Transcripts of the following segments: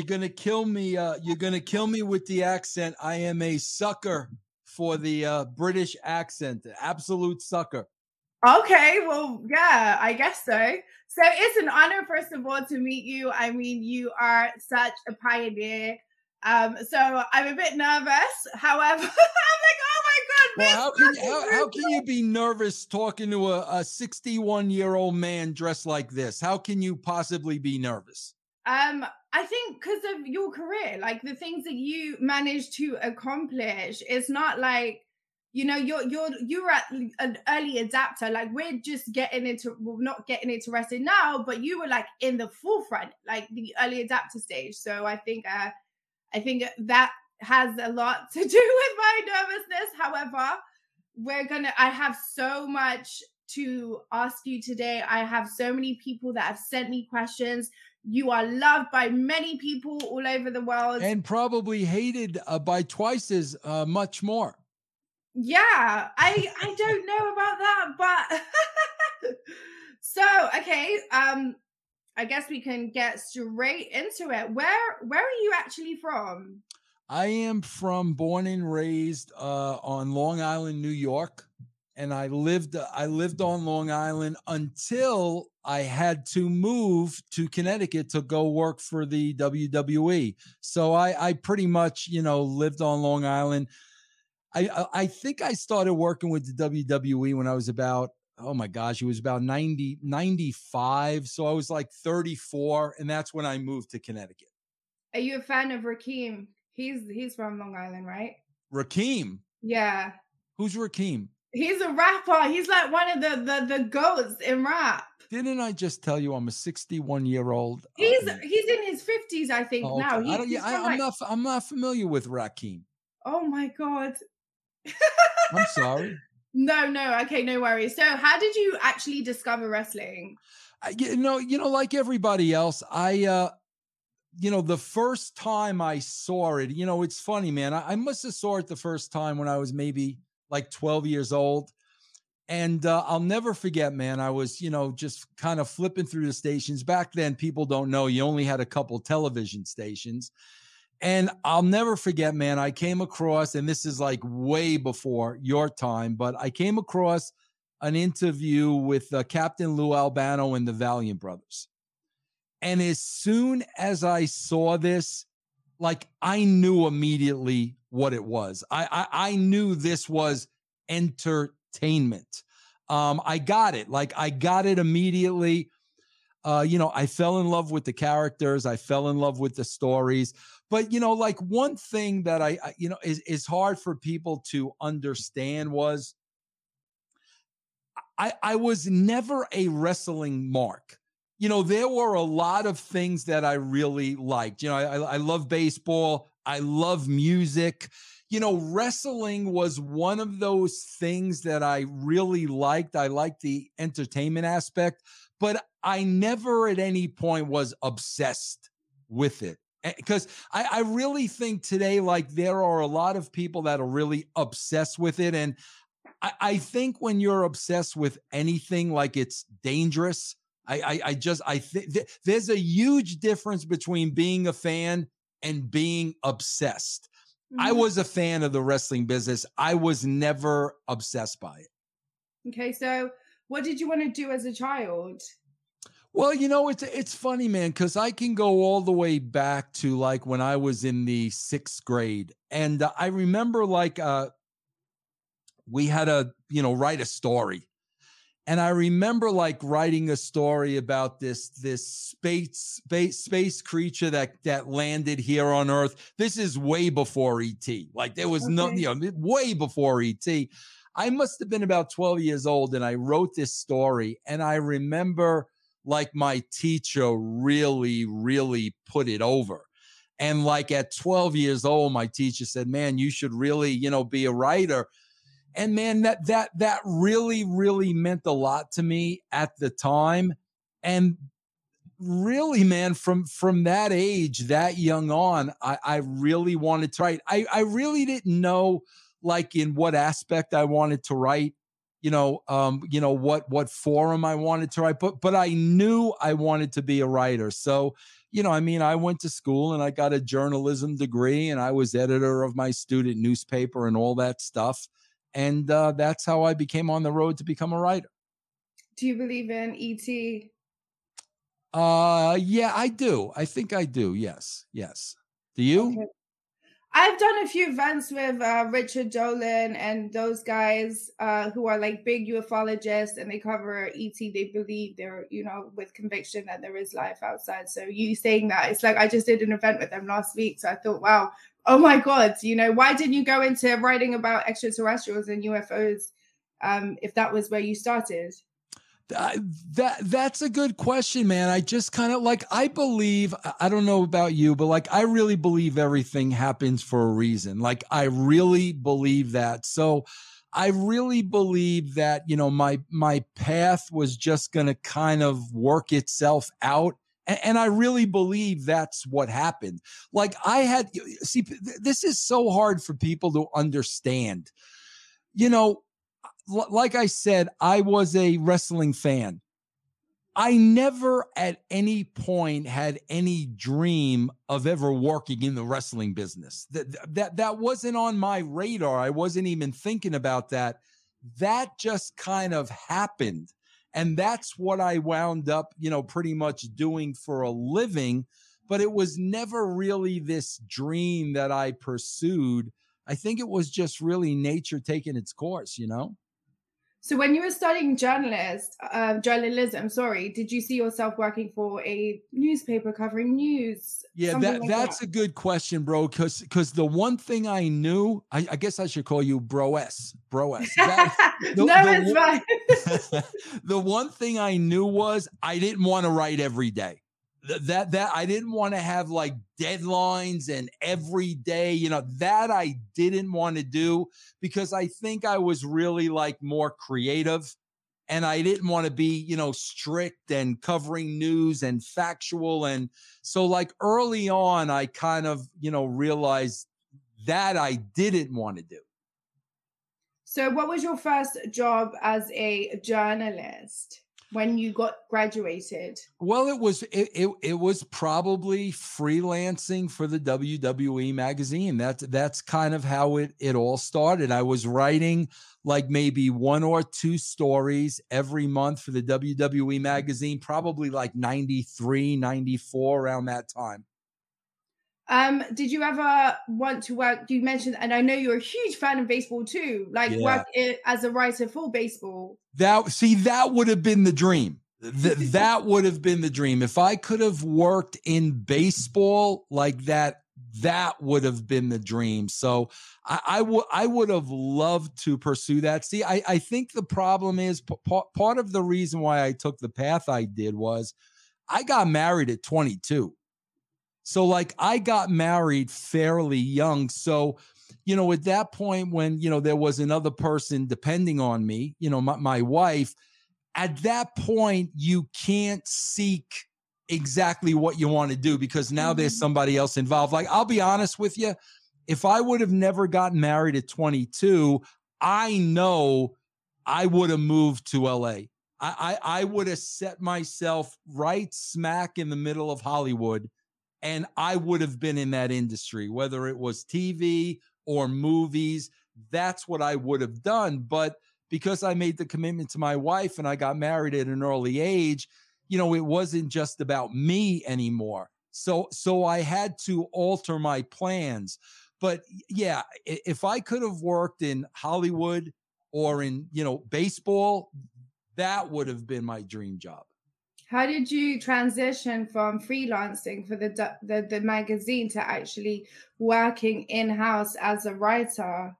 you're gonna kill me. Uh, you're gonna kill me with the accent. I am a sucker for the uh, British accent. Absolute sucker. Okay, well, yeah, I guess so. So it's an honor, first of all, to meet you. I mean, you are such a pioneer. Um, so I'm a bit nervous. However, I'm like, oh my god, well, how can how, how, can you be nervous talking to a 61 year old man dressed like this? How can you possibly be nervous? Um, I think because of your career, like the things that you managed to accomplish, it's not like you know you're you're you're at an early adapter like we're just getting into well not getting into now but you were like in the forefront like the early adapter stage. So i think uh i think that has a lot to do with my nervousness. However we're gonna i have so much to ask you today. I have so many people that have sent me questions you are loved by many people all over the world. And probably hated uh, by twice as uh, much more. Yeah i i don't know about that but so okay um i guess we can get straight into it. Where where are you actually from? I am from born and raised uh on long island new york and i lived i lived on long island until i had to move to connecticut to go work for the wwe so i i pretty much you know lived on long island I I think I started working with the WWE when I was about oh my gosh, it was about 90 95, so I was like 34 and that's when I moved to Connecticut. Are you a fan of Rakim? He's he's from Long Island, right? Rakim? Yeah. Who's Rakim? He's a rapper. He's like one of the the the goats in rap. Didn't I just tell you I'm a 61 year old? He's uh, he's in his 50s, I think. Oh, okay. Now he, I don't, yeah, I, am like, not I'm not familiar with Rakim. Oh my god. I'm sorry. No, no. Okay, no worries. So, how did you actually discover wrestling? I, you know, you know, like everybody else, I, uh, you know, the first time I saw it, you know, it's funny, man. I, I must have saw it the first time when I was maybe like 12 years old. And uh, I'll never forget, man. I was, you know, just kind of flipping through the stations. Back then, people don't know you only had a couple television stations. And I'll never forget, man, I came across, and this is like way before your time, but I came across an interview with uh, Captain Lou Albano and the Valiant Brothers. And as soon as I saw this, like I knew immediately what it was. I I, I knew this was entertainment. Um, I got it. Like I got it immediately. Uh, you know, I fell in love with the characters. I fell in love with the stories. But you know, like one thing that I, I you know is is hard for people to understand was I I was never a wrestling mark. You know, there were a lot of things that I really liked. You know, I, I love baseball. I love music. You know, wrestling was one of those things that I really liked. I liked the entertainment aspect, but I never at any point was obsessed with it eh, because I, I really think today, like there are a lot of people that are really obsessed with it. And I, I think when you're obsessed with anything, like it's dangerous. I, I, I just, I think th- there's a huge difference between being a fan and being obsessed. Mm-hmm. I was a fan of the wrestling business. I was never obsessed by it. Okay. So what did you want to do as a child? Well, you know, it's it's funny, man, because I can go all the way back to like when I was in the sixth grade, and uh, I remember like uh, we had a you know write a story, and I remember like writing a story about this this space space space creature that that landed here on Earth. This is way before ET. Like there was okay. no, you know, way before ET. I must have been about 12 years old and I wrote this story and I remember like my teacher really, really put it over. And like at 12 years old, my teacher said, Man, you should really, you know, be a writer. And man, that that that really, really meant a lot to me at the time. And really, man, from from that age, that young on, I, I really wanted to write. I, I really didn't know like in what aspect I wanted to write you know, um, you know what what forum I wanted to write, but but I knew I wanted to be a writer. So, you know, I mean, I went to school and I got a journalism degree, and I was editor of my student newspaper and all that stuff, and uh, that's how I became on the road to become a writer. Do you believe in ET? Uh, yeah, I do. I think I do. Yes, yes. Do you? Okay. I've done a few events with uh, Richard Dolan and those guys uh, who are like big ufologists and they cover ET. They believe they're, you know, with conviction that there is life outside. So you saying that, it's like I just did an event with them last week. So I thought, wow, oh my God, you know, why didn't you go into writing about extraterrestrials and UFOs um, if that was where you started? That that's a good question, man. I just kind of like I believe I don't know about you, but like I really believe everything happens for a reason. Like I really believe that. So I really believe that, you know, my my path was just going to kind of work itself out and, and I really believe that's what happened. Like I had see this is so hard for people to understand. You know, like I said, I was a wrestling fan. I never at any point had any dream of ever working in the wrestling business. That that that wasn't on my radar. I wasn't even thinking about that. That just kind of happened. And that's what I wound up, you know, pretty much doing for a living, but it was never really this dream that I pursued. I think it was just really nature taking its course, you know? So when you were studying journalist, uh, journalism, sorry, did you see yourself working for a newspaper covering news? Yeah, that, like that's that? a good question, bro. Because because the one thing I knew, I, I, guess I should call you Bro S, Bro S. the, no, the, it's fine. the one thing I knew was I didn't want to write every day that that I didn't want to have like deadlines and every day, you know, that I didn't want to do because I think I was really like more creative and I didn't want to be, you know, strict and covering news and factual and so like early on I kind of, you know, realized that I didn't want to do. So what was your first job as a journalist? When you got graduated? Well, it was it, it, it was probably freelancing for the WWE magazine. That's that's kind of how it it all started. I was writing like maybe one or two stories every month for the WWE magazine, probably like 93, 94 around that time. Um, did you ever want to work? You mentioned, and I know you're a huge fan of baseball too. Like yeah. work it, as a writer for baseball. That see, that would have been the dream. Th- that would have been the dream. If I could have worked in baseball like that, that would have been the dream. So I, I would I would have loved to pursue that. See, I, I think the problem is p- part of the reason why I took the path I did was I got married at 22. So, like, I got married fairly young. So, you know, at that point, when, you know, there was another person depending on me, you know, my, my wife, at that point, you can't seek exactly what you want to do because now there's mm-hmm. somebody else involved. Like, I'll be honest with you, if I would have never gotten married at 22, I know I would have moved to LA. I, I, I would have set myself right smack in the middle of Hollywood and I would have been in that industry, whether it was TV or movies. That's what I would have done. But because I made the commitment to my wife and I got married at an early age, you know, it wasn't just about me anymore. So, so I had to alter my plans. But yeah, if I could have worked in Hollywood or in, you know, baseball, that would have been my dream job. How did you transition from freelancing for the the, the magazine to actually working in house as a writer?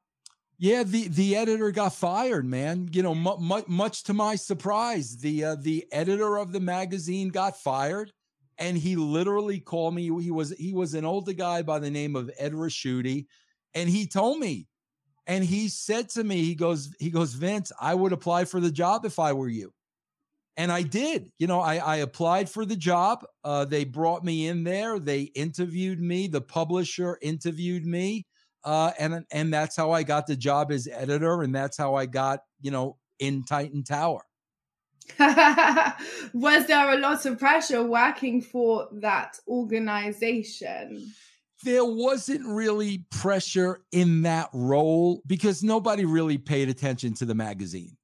Yeah, the the editor got fired, man. You know, much much to my surprise, the uh, the editor of the magazine got fired, and he literally called me. He was he was an older guy by the name of Ed Ricciuti, and he told me, and he said to me, he goes he goes Vince, I would apply for the job if I were you and I did. You know, I, I applied for the job. Uh, they brought me in there. They interviewed me. The publisher interviewed me, uh, and and that's how I got the job as editor, and that's how I got you know in Titan Tower. was there a lot of pressure working for that organization? There wasn't really pressure in that role because nobody really paid attention to the magazine.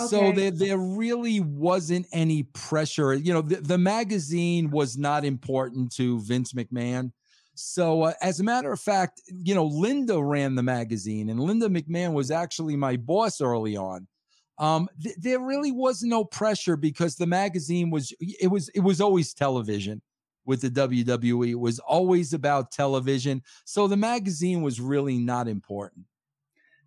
Okay. So there, there really wasn't any pressure. You know, the, the magazine was not important to Vince McMahon. So, uh, as a matter of fact, you know, Linda ran the magazine, and Linda McMahon was actually my boss early on um, th- there really was no pressure because the magazine was it was it was always television with the WWE. It was always about television, so the magazine was really not important.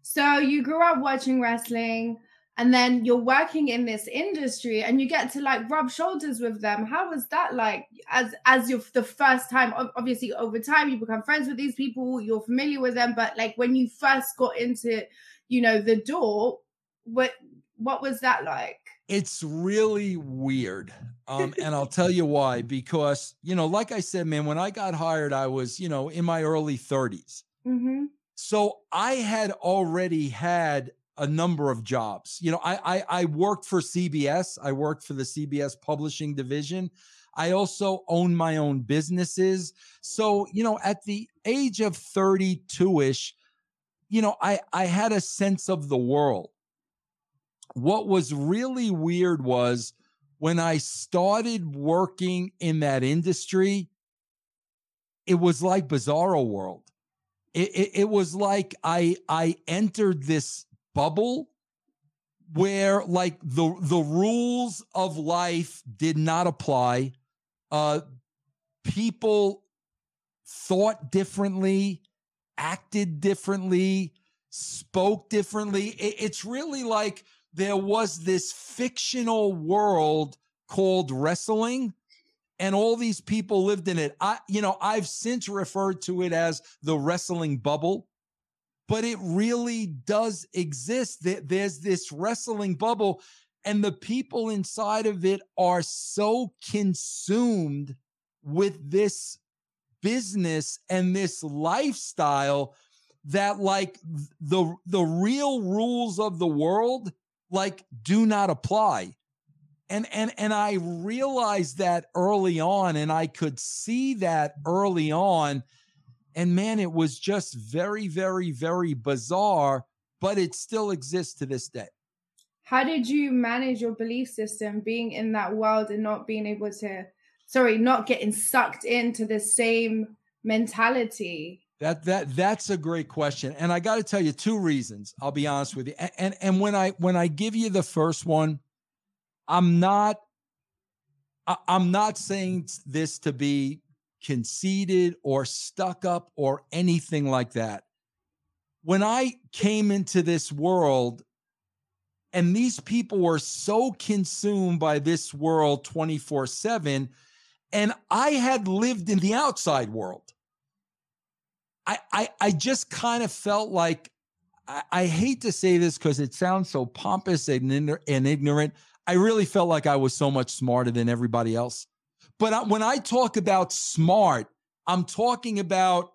So you grew up watching wrestling, and then you're working in this industry, and you get to like rub shoulders with them. How was that like? As as your the first time, obviously over time you become friends with these people, you're familiar with them, but like when you first got into, you know, the door, what what was that like? It's really weird. Um, and I'll tell you why. Because, you know, like I said, man, when I got hired, I was, you know, in my early 30s. Mm-hmm. So I had already had a number of jobs. You know, I, I I worked for CBS. I worked for the CBS publishing division. I also own my own businesses. So, you know, at the age of 32ish, you know, I I had a sense of the world what was really weird was when I started working in that industry, it was like Bizarro World. It, it, it, was like I I entered this bubble where like the the rules of life did not apply. Uh, people thought differently, acted differently, spoke differently. It, it's really like there was this fictional world called wrestling and all these people lived in it. I, you know, I've since referred to it as the wrestling bubble, but it really does exist. that There's this wrestling bubble, and the people inside of it are so consumed with this business and this lifestyle that like the the real rules of the world like do not apply and and and i realized that early on and i could see that early on and man it was just very very very bizarre but it still exists to this day. How did you manage your belief system being in that world and not being able to sorry not getting sucked into the same mentality? That that that's a great question, and I got to tell you two reasons. I'll be honest with you, and, and and when I when I give you the first one, I'm not I, I'm not saying this to be conceited or stuck up or anything like that. When I came into this world, and these people were so consumed by this world 24 7, and I had lived in the outside world. I, I, I just kind of felt like I, I hate to say this because it sounds so pompous and, and ignorant. I really felt like I was so much smarter than everybody else. But I, when I talk about smart, I'm talking about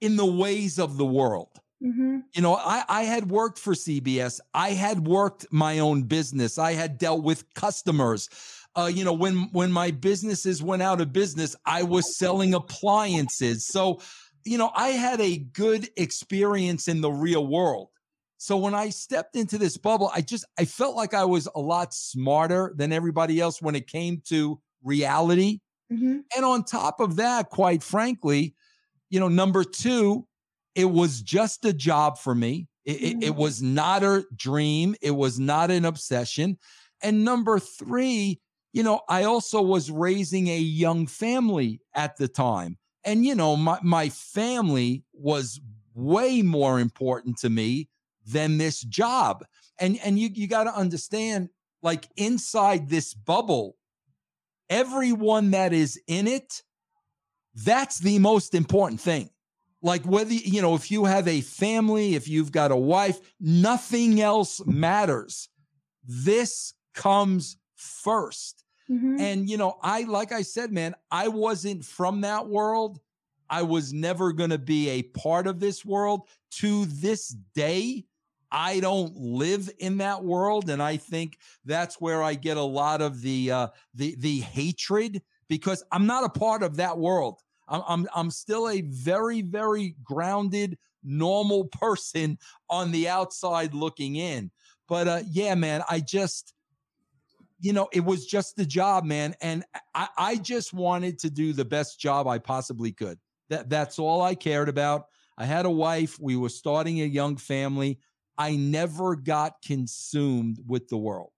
in the ways of the world. Mm-hmm. You know, I, I had worked for CBS. I had worked my own business. I had dealt with customers uh, you know, when when my businesses went out of business, I was selling appliances. So, you know, I had a good experience in the real world. So when I stepped into this bubble, I just I felt like I was a lot smarter than everybody else when it came to reality. Mm-hmm. And on top of that, quite frankly, you know, number two, it was just a job for me. It, mm-hmm. it, it mm-hmm. was not a dream. It was not an obsession. And number three, you know, I also was raising a young family at the time. And, you know, my, my family was way more important to me than this job. And, and you, you got to understand, like inside this bubble, everyone that is in it, that's the most important thing. Like whether, you know, if you have a family, if you've got a wife, nothing else matters. This comes first. Mm-hmm. And, you know, I, like I said, man, I wasn't from that world. I was never going to be a part of this world. To this day, I don't live in that world, and I think that's where I get a lot of the uh, the the hatred because I'm not a part of that world. I'm I'm, I'm still a very very grounded normal person on the outside looking in. But uh, yeah, man, I just you know, it was just the job, man. And I, I just wanted to do the best job I possibly could. That that's all I cared about. I had a wife. We were starting a young family. I never got consumed with the world.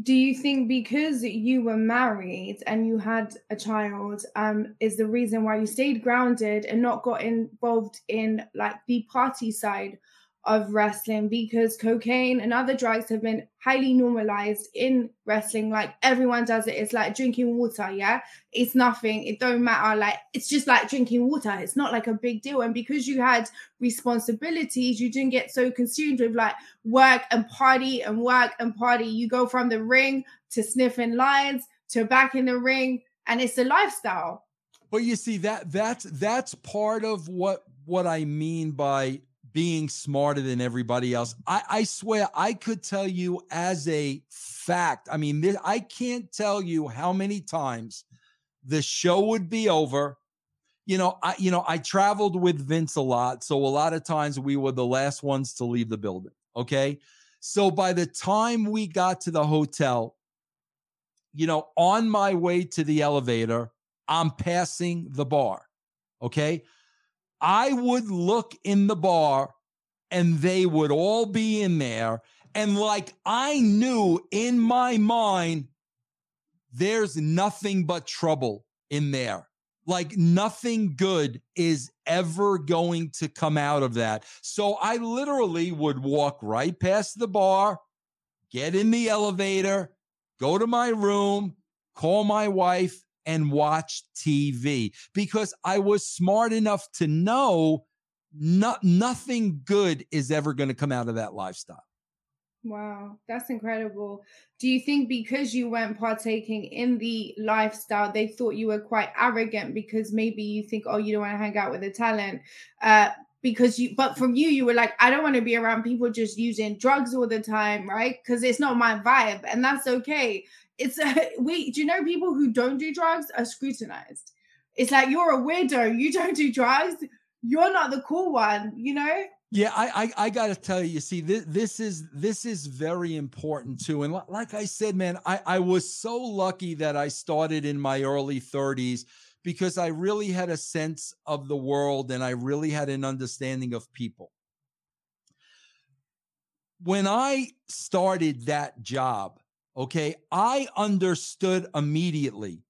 Do you think because you were married and you had a child, um, is the reason why you stayed grounded and not got involved in like the party side of wrestling because cocaine and other drugs have been highly normalized in wrestling. Like everyone does it. It's like drinking water yeah? It's nothing. It don't matter. Like it's just like drinking water. It's not like a big deal. And because you had responsibilities you didn't get so consumed with like work and party and work and party. You go from the ring to sniffing lines to back in the ring and it's a lifestyle. But you see that that's that's part of what what i mean by being smarter than everybody else. I, I swear I could tell you as a fact. I mean, this, I can't tell you how many times the show would be over. You know, I you know, I traveled with Vince a lot, so a lot of times we were the last ones to leave the building. Okay. So by the time we got to the hotel, you know, on my way to the elevator, I'm passing the bar. Okay. I would look in the bar and they would all be in there. And like I knew in my mind, there's nothing but trouble in there. Like nothing good is ever going to come out of that. So I literally would walk right past the bar, get in the elevator, go to my room, call my wife, and watch TV because I was smart enough to know not, nothing good is ever going to come out of that lifestyle. Wow, that's incredible. Do you think because you weren't partaking in the lifestyle, they thought you were quite arrogant because maybe you think, oh, you don't want to hang out with the talent? Uh, because you, but from you, you were like, I don't want to be around people just using drugs all the time, right? Because it's not my vibe, and that's okay it's a we do you know people who don't do drugs are scrutinized. It's like you're a weirdo you don't do drugs you're not the cool one you know? Yeah i i, I gotta tell you, you see this this is this is very important too and like i said man i i was so lucky that i started in my early 30s because i really had a sense of the world and i really had an understanding of people. When i started that job Okay. I understood immediately.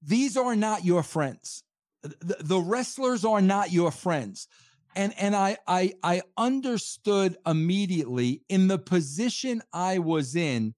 These are not your friends. The, the wrestlers are not your friends. And, and I, I, I understood immediately in the position I was in,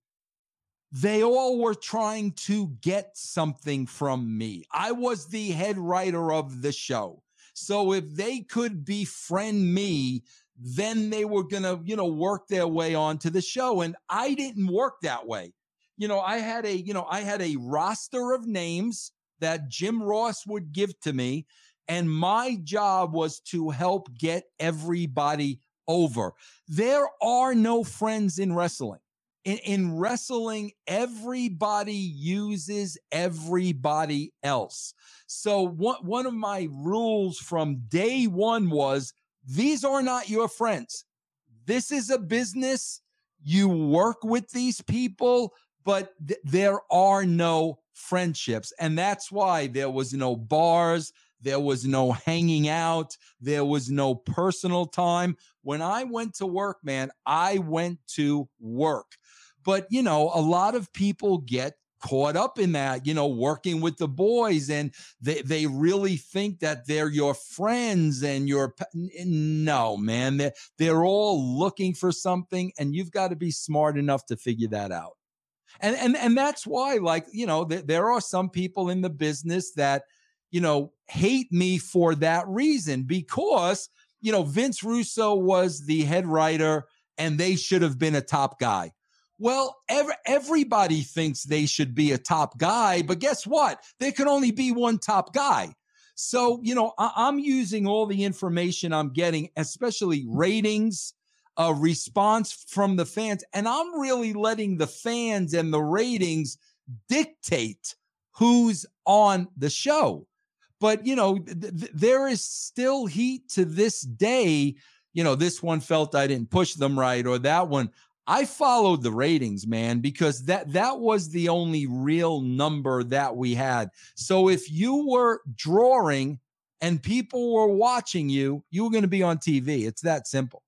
they all were trying to get something from me. I was the head writer of the show. So if they could befriend me, then they were going to, you know, work their way onto the show. And I didn't work that way. You know, I had a, you know, I had a roster of names that Jim Ross would give to me. And my job was to help get everybody over. There are no friends in wrestling. In, in, wrestling, everybody uses everybody else. So one, one of my rules from day one was these are not your friends. This is a business. You work with these people, but th- there are no friendships. And that's why there was no bars. There was no hanging out. There was no personal time. When I went to work, man, I went to work. But, you know, a lot of people get caught up in that, you know, working with the boys and they, they really think that they're your friends and your, no, man, they're, they're all looking for something and you've got to be smart enough to figure that out. And, and, and that's why, like, you know, th- there are some people in the business that, you know, hate me for that reason because, you know, Vince Russo was the head writer and they should have been a top guy. Well, every, everybody thinks they should be a top guy, but guess what? There can only be one top guy. So, you know, I, am using all the information I'm getting, especially ratings, a response from the fans. And I'm really letting the fans and the ratings dictate who's on the show. But, you know, th- there is still heat to this day. You know, this one felt I didn't push them right, or that one. I followed the ratings, man, because that that was the only real number that we had. So if you were drawing and people were watching you, you were going to be on TV. It's that simple.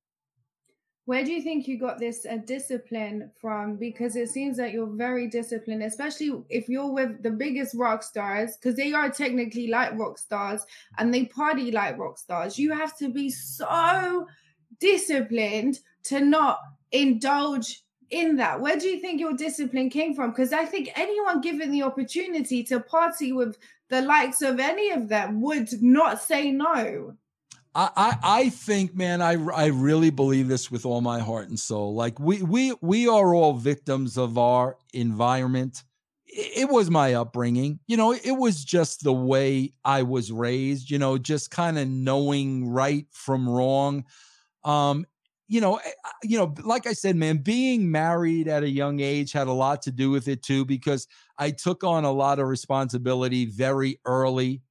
Where do you think you got this uh, discipline from? Because it seems that you're very disciplined, especially if you're with the biggest rock stars, because they are technically like rock stars and they party like rock stars. You have to be so disciplined to not indulge in that. Where do you think your discipline came from? Because I think anyone given the opportunity to party with the likes of any of them would not say no. I, I, I think, man, I, I really believe this with all my heart and soul. Like we, we, we are all victims of our environment. It, it was my upbringing. You know, it was just the way I was raised, you know, just kind of knowing right from wrong. Um, you know, eh, you know, like I said, man, being married at a young age had a lot to do with it too, because I took on a lot of responsibility very early.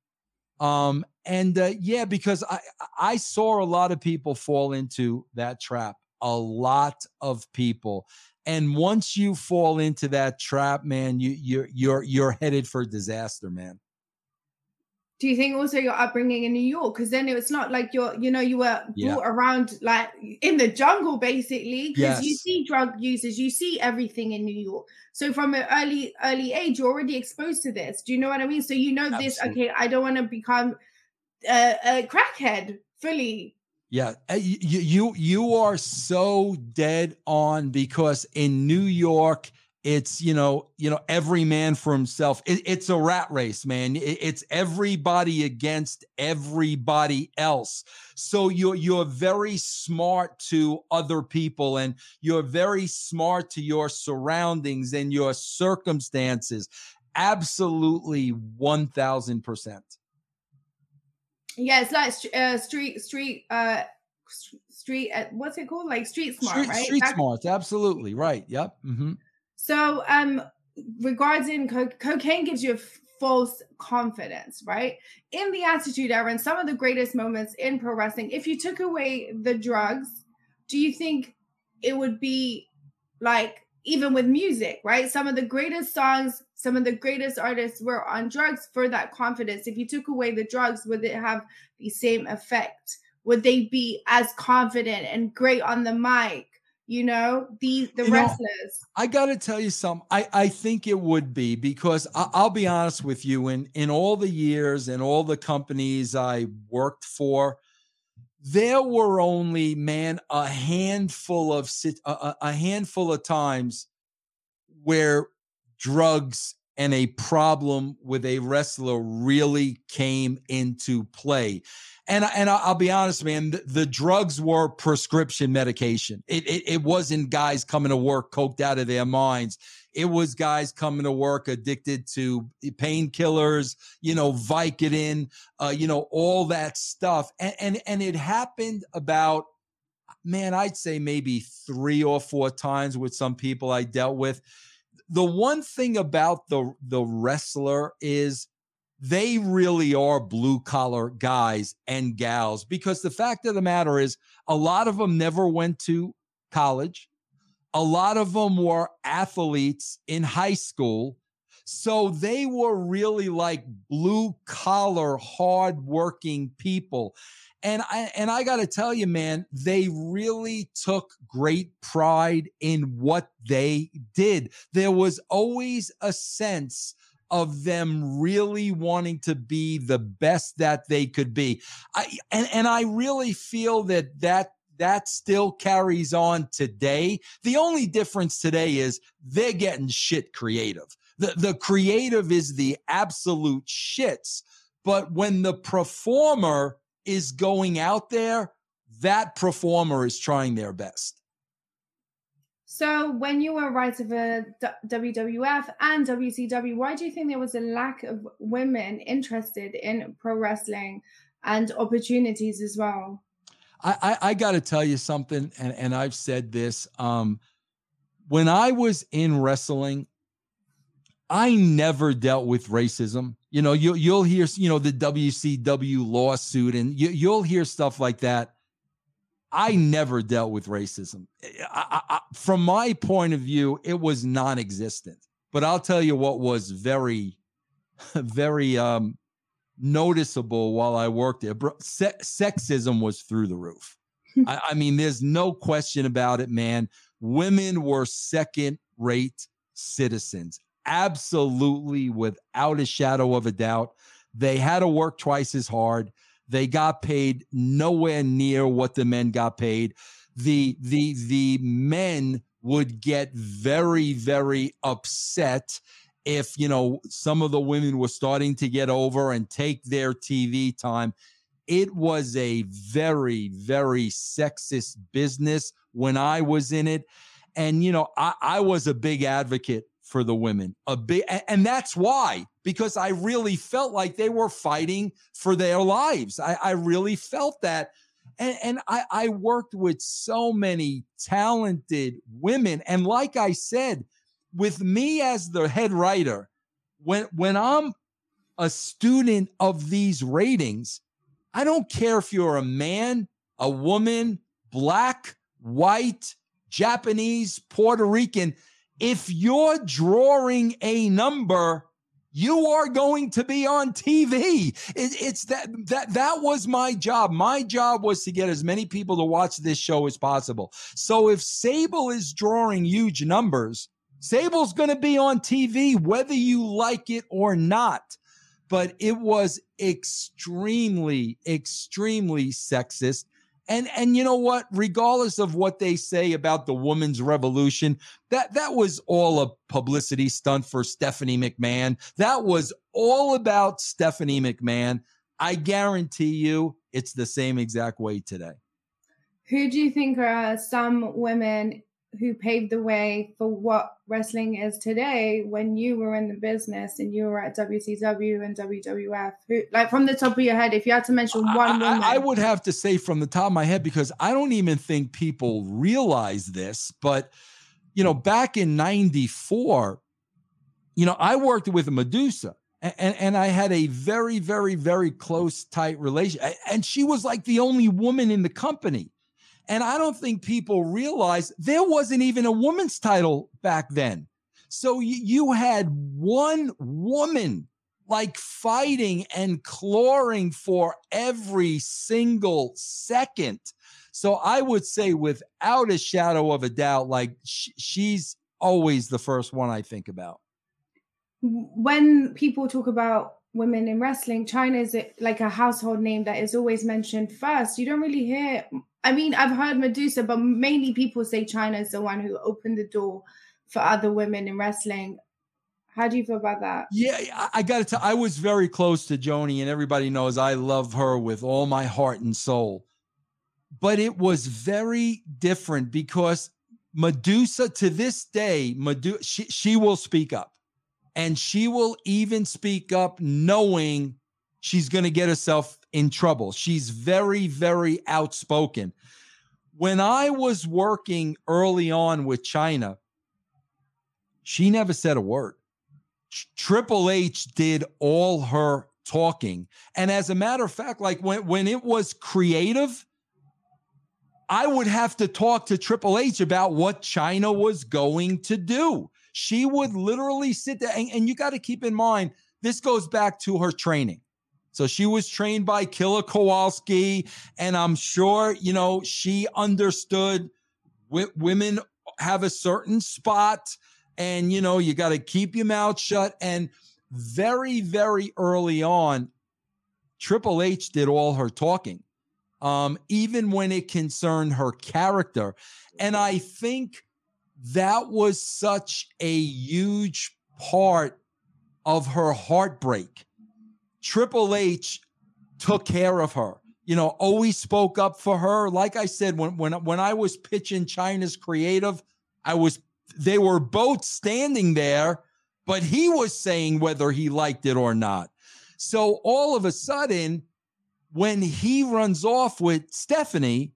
Um, and uh, yeah, because I I saw a lot of people fall into that trap. A lot of people, and once you fall into that trap, man, you you're you're you're headed for disaster, man do you think also your upbringing in New York? Because then it's not like you're, you know, you were yeah. brought around like in the jungle basically. Because yes. you see drug users, you see everything in New York. So from an early early age, you're already exposed to this. Do you know what I mean? So you know Absolutely. this. Okay, I don't want to become a, a crackhead fully. Yeah, eh, you, you you are so dead on because in New York it's you know you know every man for himself. It, it's a rat race man. It, it's everybody against everybody else. So you're you're very smart to other people and you're very smart to your surroundings and your circumstances. Absolutely 1000% yeah it's like uh, street street uh street uh, what's it called? Like street smart street, right? street smart absolutely. Right. Yep. Mm-hmm. So, um, regarding co- cocaine gives you a false confidence, right? In the Attitude Era, some of the greatest moments in pro wrestling, if you took away the drugs, do you think it would be like even with music, right? Some of the greatest songs, some of the greatest artists were on drugs for that confidence. If you took away the drugs, would it have the same effect? Would they be as confident and great on the mic? You know the the you wrestlers know, i gotta tell you something i i think it would be because I, i'll be honest with you in in all the years and all the companies i worked for there were only man a handful of a, a handful of times where drugs and a problem with a wrestler really came into play and and I'll be honest, man, the, the drugs were prescription medication. It, it, it wasn't guys coming to work coked out of their minds. It was guys coming to work addicted to painkillers, you know, Vicodin, uh, you know, all that stuff. And, and and it happened about, man, I'd say maybe three or four times with some people I dealt with. The one thing about the the wrestler is they really are blue collar guys and gals because the fact of the matter is a lot of them never went to college. A lot of them were athletes in high school. So they were really like blue collar, hard working people. And I, and I got to tell you, man, they really took great pride in what they did. There was always a sense of them really wanting to be the best that they could be. I, and, and I really feel that that that still carries on today. The only difference today is they're getting shit creative. The, the creative is the absolute shits. But when the performer is going out there, that performer is trying their best. So, when you were writing for WWF and WCW, why do you think there was a lack of women interested in pro wrestling and opportunities as well? I, I, I got to tell you something, and, and I've said this. Um, when I was in wrestling, I never dealt with racism. You know, you, you'll hear, you know, the WCW lawsuit, and you, you'll hear stuff like that. I never dealt with racism. I, I, from my point of view, it was non-existent. But I'll tell you what was very, very um, noticeable while I worked there. Se- sexism was through the roof. I, I mean, there's no question about it, man. Women were second-rate citizens, absolutely, without a shadow of a doubt. They had to work twice as hard they got paid nowhere near what the men got paid. The the the men would get very very upset if you know some of the women were starting to get over and take their TV time. It was a very very sexist business when I was in it. And you know, I, I was a big advocate for the women. A big and that's why because I really felt like they were fighting for their lives. I, I really felt that. And, and I, I worked with so many talented women. And like I said, with me as the head writer, when when I'm a student of these ratings, I don't care if you're a man, a woman, black, white, Japanese, Puerto Rican. If you're drawing a number, you are going to be on TV. It, it's that that that was my job. My job was to get as many people to watch this show as possible. So if Sable is drawing huge numbers, Sable's going to be on TV whether you like it or not. But it was extremely, extremely sexist. And and you know what? Regardless of what they say about the women's revolution, that that was all a publicity stunt for Stephanie McMahon. That was all about Stephanie McMahon. I guarantee you it's the same exact way today. Who do you think are uh, some women who paved the way for what wrestling is today when you were in the business and you were at WCW and WWF? Who, like from the top of your head, if you had to mention one woman. I, I would have to say from the top of my head because I don't even think people realize this, but you know, back in 94, you know, I worked with Medusa. And, and I had a very, very, very close, tight relation. And she was like the only woman in the company. And I don't think people realize there wasn't even a woman's title back then. So you, had one woman like fighting and clawing for every single second. So I would say, without a shadow of a doubt, like sh- she's always the first one I think about. When people talk about women in wrestling, Chyna is like a household name that is always mentioned first. You don't really hear I mean, I've heard Medusa, but mainly people say Chyna is the one who opened the door for other women in wrestling. How do you feel about that? Yeah, I, got to tell. I was very close to Joanie, and everybody knows I love her with all my heart and soul. But it was very different because Medusa, to this day, Medusa, she, she will speak up, and she will even speak up knowing she's going to get herself in trouble. She's very, very outspoken. When I was working early on with Chyna, she never said a word. Triple H did all her talking. And as a matter of fact, like when, when it was creative, I would have to talk to Triple H about what Chyna was going to do. She would literally sit there, and, and you got to keep in mind, this goes back to her training. So she was trained by Killer Kowalski, and I'm sure, you know, she understood w- women have a certain spot, and, you know, you got to keep your mouth shut. And very, very early on, Triple H did all her talking, um, even when it concerned her character. And I think that was such a huge part of her heartbreak Triple H took care of her. You know, always spoke up for her. Like I said, when when when I was pitching Chyna's creative, I was they were both standing there, but he was saying whether he liked it or not. So all of a sudden, when he runs off with Stephanie,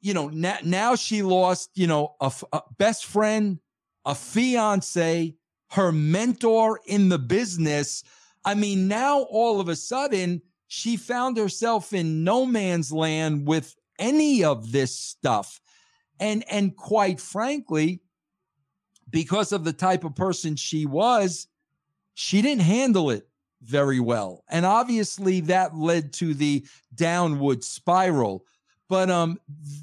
you know, now, now she lost, you know, a, a best friend, a fiance, her mentor in the business. I mean, now all of a sudden, she found herself in no man's land with any of this stuff. And and quite frankly, because of the type of person she was, she didn't handle it very well. And obviously that led to the downward spiral. But um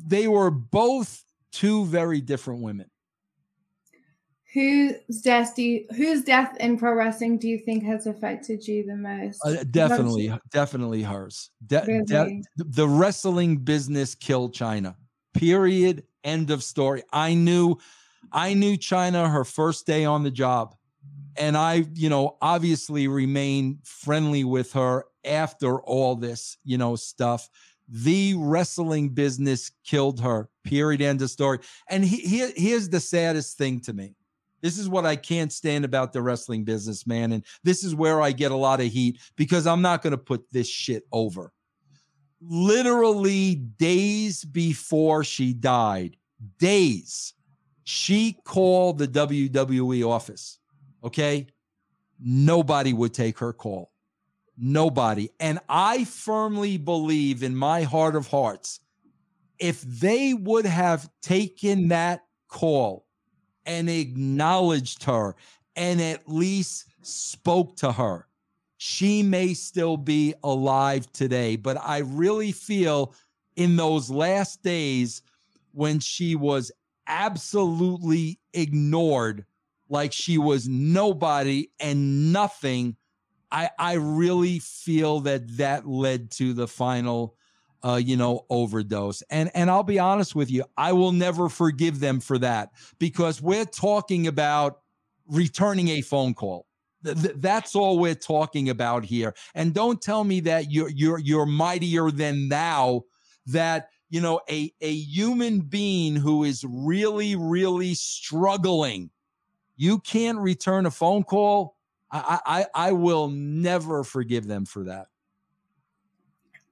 they were both two very different women. Whose death do you, whose death in pro wrestling do you think has affected you the most? Uh, definitely, definitely hers. De- really? de- the wrestling business killed Chyna. Period. End of story. I knew, I knew Chyna her first day on the job, and I, you know, obviously remained friendly with her after all this, you know, stuff. The wrestling business killed her. Period. End of story. And he, he, here's the saddest thing to me this is what I can't stand about the wrestling business, man. And this is where I get a lot of heat because I'm not going to put this shit over. Literally days before she died, days, she called the WWE office. Okay. Nobody would take her call. Nobody. And I firmly believe in my heart of hearts, if they would have taken that call, and acknowledged her and at least spoke to her. She may still be alive today, but I really feel in those last days when she was absolutely ignored, like she was nobody and nothing. I, I really feel that that led to the final uh, you know, overdose. And and I'll be honest with you, I will never forgive them for that because we're talking about returning a phone call. Th- that's all we're talking about here. And don't tell me that you're you're you're mightier than thou. That you know a a human being who is really really struggling, you can't return a phone call. I I I will never forgive them for that.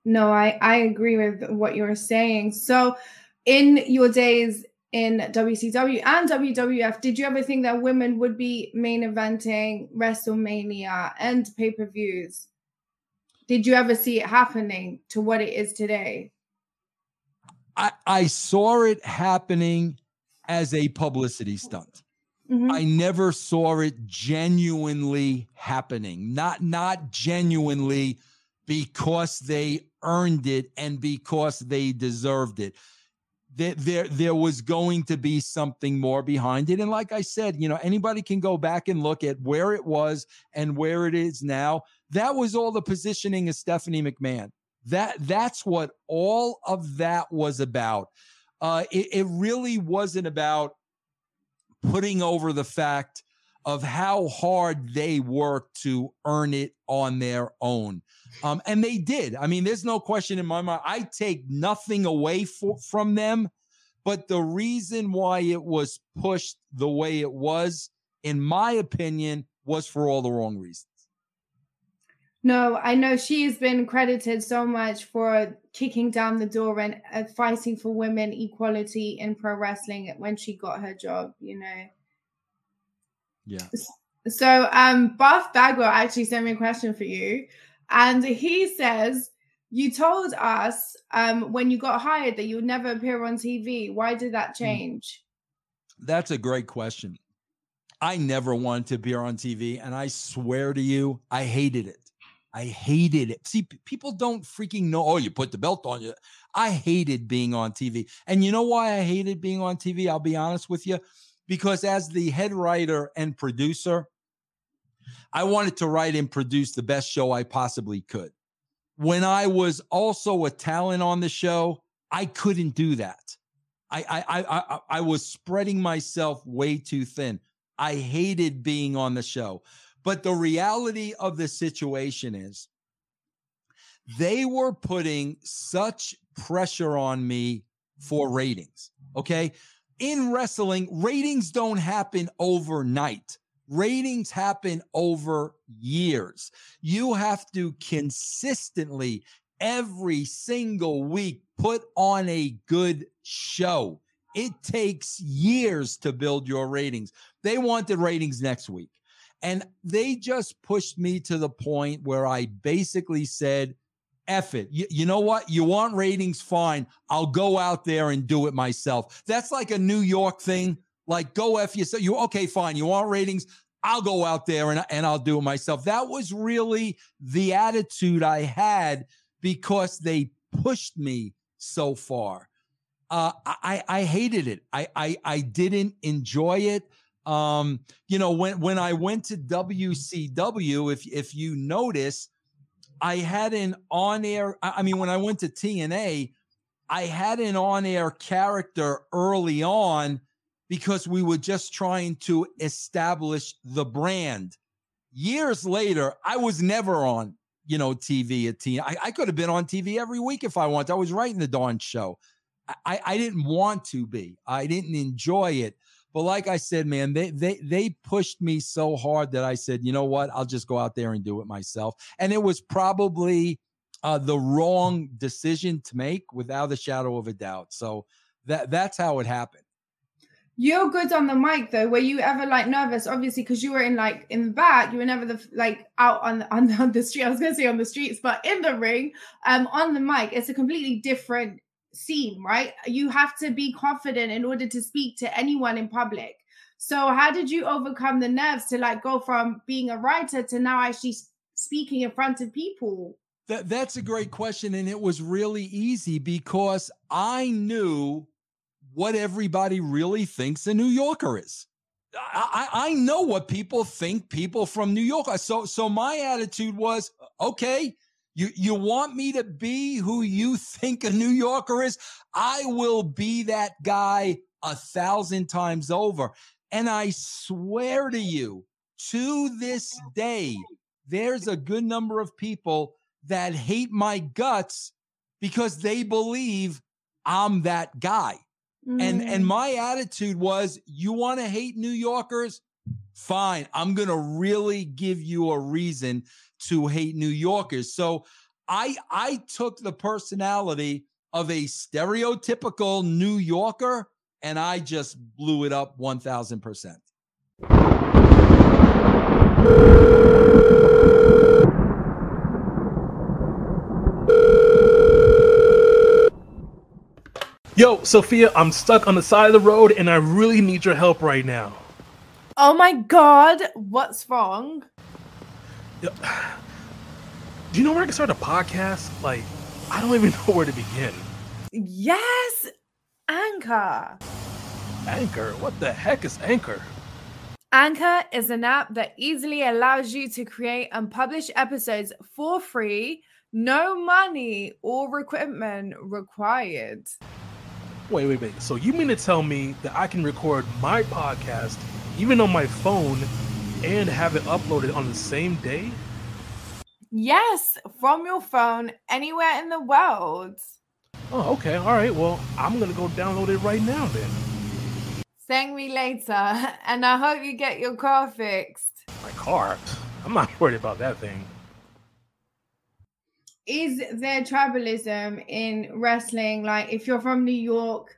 No, I, I agree with what you're saying. So, in your days in WCW and WWF, did you ever think that women would be main eventing WrestleMania and pay per views? Did you ever see it happening to what it is today? I, I saw it happening as a publicity stunt. Mm-hmm. I never saw it genuinely happening. Not not genuinely because they earned it and because they deserved it. There, there, there was going to be something more behind it. And like I said, you know, anybody can go back and look at where it was and where it is now. That was all the positioning of Stephanie McMahon. That that's what all of that was about. Uh, it, it really wasn't about putting over the fact of how hard they worked to earn it on their own. Um, and they did. I mean, there's no question in my mind. I take nothing away for, from them, but the reason why it was pushed the way it was, in my opinion, was for all the wrong reasons. No, I know she has been credited so much for kicking down the door and uh, fighting for women equality in pro wrestling when she got her job, you know. Yeah. So um Buff Bagwell actually sent me a question for you. And he says, You told us um when you got hired that you would never appear on TV. Why did that hmm. change? That's a great question. I never wanted to appear on TV, and I swear to you, I hated it. I hated it. See, p- people don't freaking know. Oh, you put the belt on you. I hated being on TV. And you know why I hated being on TV? I'll be honest with you because as the head writer and producer, I wanted to write and produce the best show I possibly could. When I was also a talent on the show, I couldn't do that. I I I I, was spreading myself way too thin. I hated being on the show. But the reality of the situation is they were putting such pressure on me for ratings. Okay in wrestling, ratings don't happen overnight. Ratings happen over years. You have to consistently, every single week put on a good show. It takes years to build your ratings. They wanted ratings next week. And they just pushed me to the point where I basically said, F it. You, you, know what? You want ratings? Fine. I'll go out there and do it myself. That's like a New York thing. Like, go F yourself. You, okay, fine. You want ratings? I'll go out there and, and I'll do it myself. That was really the attitude I had because they pushed me so far. Uh, I, I hated it. I, I, I didn't enjoy it. Um, you know, when, when I went to WCW, if, if you notice, I had an on air. I mean, when I went to TNA, I had an on air character early on because we were just trying to establish the brand. Years later, I was never on, you know, TV at TNA. I, I could have been on TV every week if I wanted. I was writing the Dawn show. I, I didn't want to be. I didn't enjoy it. But like I said, man, they they they pushed me so hard that I said, you know what, I'll just go out there and do it myself. And it was probably uh, the wrong decision to make, without a shadow of a doubt. So that that's how it happened. You're good on the mic though. Were you ever like nervous? Obviously, because you were in like in the back, you were never the like out on on, on the street. I was gonna say on the streets, but in the ring, um, on the mic, it's a completely different scene, right? You have to be confident in order to speak to anyone in public. So, how did you overcome the nerves to like go from being a writer to now actually speaking in front of people? That, that's a great question. And it was really easy because I knew what everybody really thinks a New Yorker is. I, I, I know what people think people from New York are. So, so my attitude was okay, you you want me to be who you think a New Yorker is? I will be that guy a thousand times over. And I swear to you, to this day, there's a good number of people that hate my guts because they believe I'm that guy. Mm. And and mm. my attitude was, you want to hate New Yorkers? Fine. I'm going to really give you a reason to hate New Yorkers. So I I took the personality of a stereotypical New Yorker and I just blew it up 1000%. Yo, Sophia, I'm stuck on the side of the road and I really need your help right now. Oh my god, what's wrong? Do you know where I can start a podcast? Like, I don't even know where to begin. Yes, Anchor. Anchor? What the heck is Anchor? Anchor is an app that easily allows you to create and publish episodes for free, no money or equipment required. Wait, wait, wait. So you mean to tell me that I can record my podcast even on my phone and have it uploaded on the same day? Yes, from your phone anywhere in the world. Oh, okay. All right. Well, I'm going to go download it right now then. Thank me later, and I hope you get your car fixed. My car? I'm not worried about that thing. Is there tribalism in wrestling? Like, if you're from New York,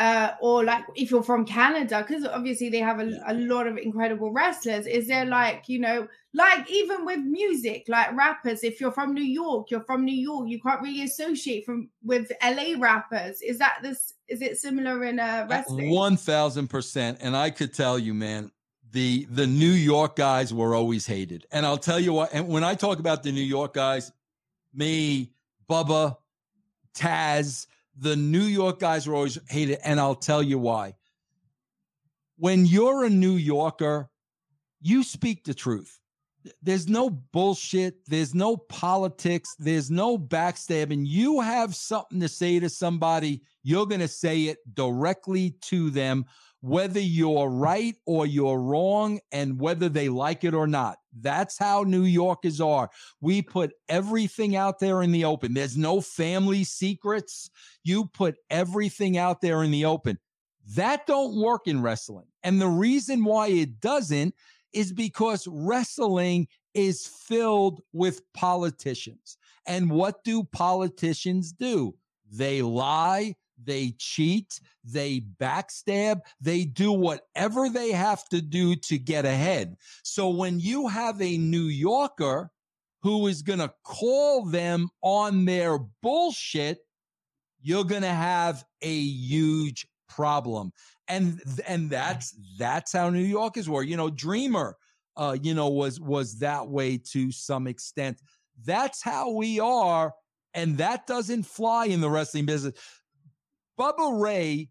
uh, or like if you're from Canada, because obviously they have a, a, lot of incredible wrestlers. Is there like, you know, like even with music, like rappers, if you're from New York, you're from New York, you can't really associate from with LA rappers. Is that this? Is it similar in uh, wrestling? One thousand percent. And I could tell you, man, the the New York guys were always hated. And I'll tell you what. And when I talk about the New York guys, me, Bubba, Taz the New York guys are always hated, and I'll tell you why. When you're a New Yorker, you speak the truth. There's no bullshit. There's no politics. There's no backstabbing. You have something to say to somebody, you're going to say it directly to them whether you're right or you're wrong and whether they like it or not. That's how New Yorkers are. We put everything out there in the open. There's no family secrets. You put everything out there in the open. That don't work in wrestling. And the reason why it doesn't is because wrestling is filled with politicians. And what do politicians do? They lie, they cheat, they backstab, they do whatever they have to do to get ahead. So when you have a New Yorker who is going to call them on their bullshit, you're going to have a huge problem. And and that's that's how New Yorkers were. You know, Dreamer uh, you know, was was that way to some extent. That's how we are, and that doesn't fly in the wrestling business. Bubba Ray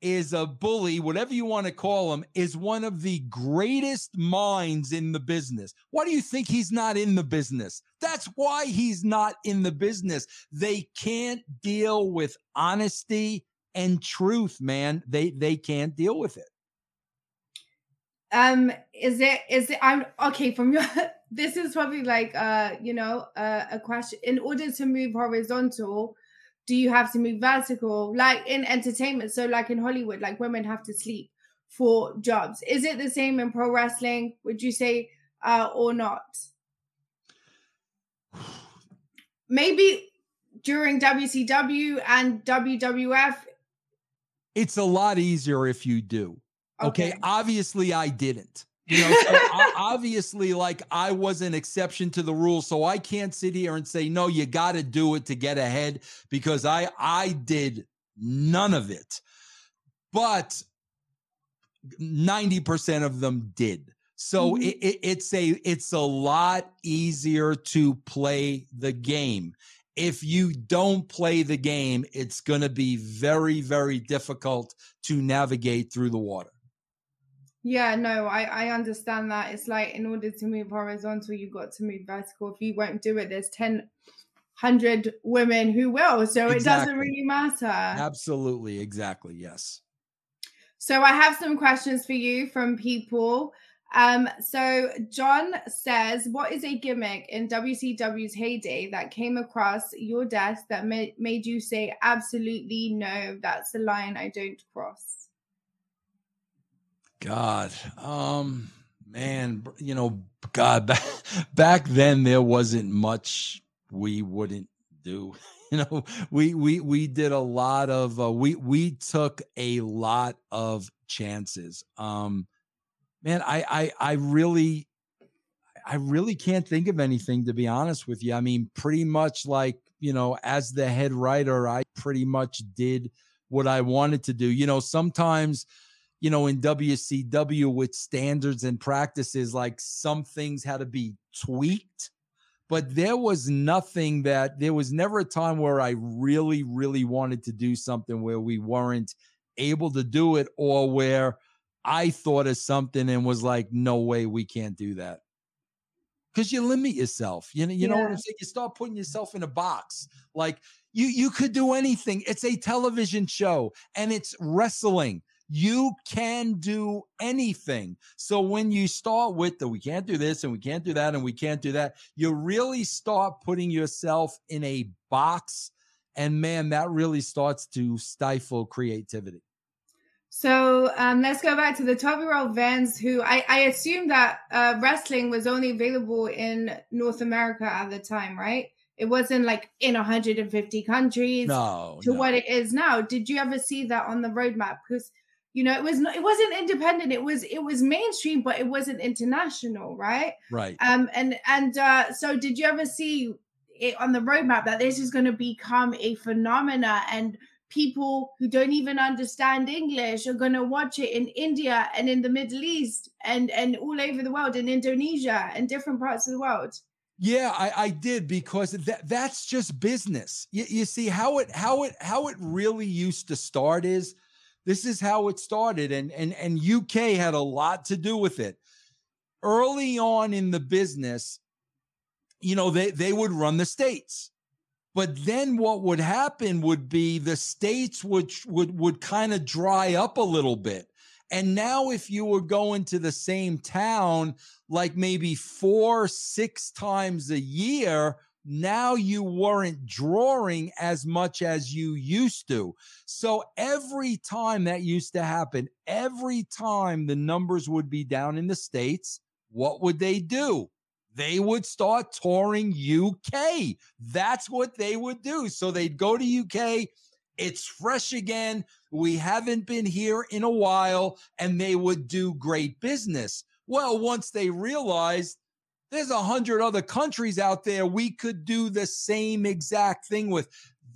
is a bully, whatever you want to call him, is one of the greatest minds in the business. Why do you think he's not in the business? That's why he's not in the business. They can't deal with honesty and truth, man. They they can't deal with it. Um, is it is it I'm okay from your this is probably like uh you know uh, a question in order to move horizontal do you have to move vertical? Like in entertainment so like in hollywood like women have to sleep for jobs. Is it the same in pro wrestling would you say uh or not? Maybe during wcw and wwf it's a lot easier if you do. Okay, okay. obviously i didn't you know, so obviously, like I was an exception to the rule, so I can't sit here and say no. You got to do it to get ahead because I I did none of it, but ninety percent of them did. So mm-hmm. it, it, it's a it's a lot easier to play the game. If you don't play the game, it's going to be very very difficult to navigate through the water. Yeah, no, I, I understand that. It's like in order to move horizontal, you've got to move vertical. If you won't do it, there's 10, 100 women who will. So exactly. it doesn't really matter. Absolutely. Exactly. Yes. So I have some questions for you from people. Um, so John says, what is a gimmick in WCW's heyday that came across your desk that ma- made you say, absolutely no, that's the line I don't cross? God, um, man, you know, God, back, back then there wasn't much we wouldn't do. You know, we we we did a lot of uh, we we took a lot of chances. Um, man, I I I really I really can't think of anything to be honest with you. I mean, pretty much like you know, as the head writer, I pretty much did what I wanted to do. You know, sometimes you know, in WCW with standards and practices, like some things had to be tweaked. But there was nothing that there was never a time where I really, really wanted to do something where we weren't able to do it or where I thought of something and was like, no way, we can't do that. Because you limit yourself. You know, you yeah. know what I'm saying? You start putting yourself in a box. Like you you could do anything. It's a television show and it's wrestling you can do anything. So when you start with the we can't do this and we can't do that and we can't do that, you really start putting yourself in a box. And man, that really starts to stifle creativity. So um, let's go back to the 12 year old Vince, who I, I assume that uh, wrestling was only available in North America at the time, right? It wasn't like in 150 countries no, to no. what it is now. Did you ever see that on the roadmap? Because you know it was not it wasn't independent it was it was mainstream but it wasn't international right? Right. Um and and uh so did you ever see it on the roadmap that this is going to become a phenomena and people who don't even understand english are going to watch it in india and in the middle east and and all over the world in indonesia and different parts of the world? Yeah, I, I did because that that's just business. You, you see how it how it how it really used to start is this is how it started, and and and UK had a lot to do with it. Early on in the business, you know, they they would run the states. But then what would happen would be the states would would would kind of dry up a little bit. And now, if you were going to the same town, like maybe four, six times a year, now you weren't drawing as much as you used to. So every time that used to happen, every time the numbers would be down in the States, what would they do? They would start touring UK. That's what they would do. So they'd go to UK. It's fresh again. We haven't been here in a while, and they would do great business. Well, once they realized there's a hundred other countries out there we could do the same exact thing with.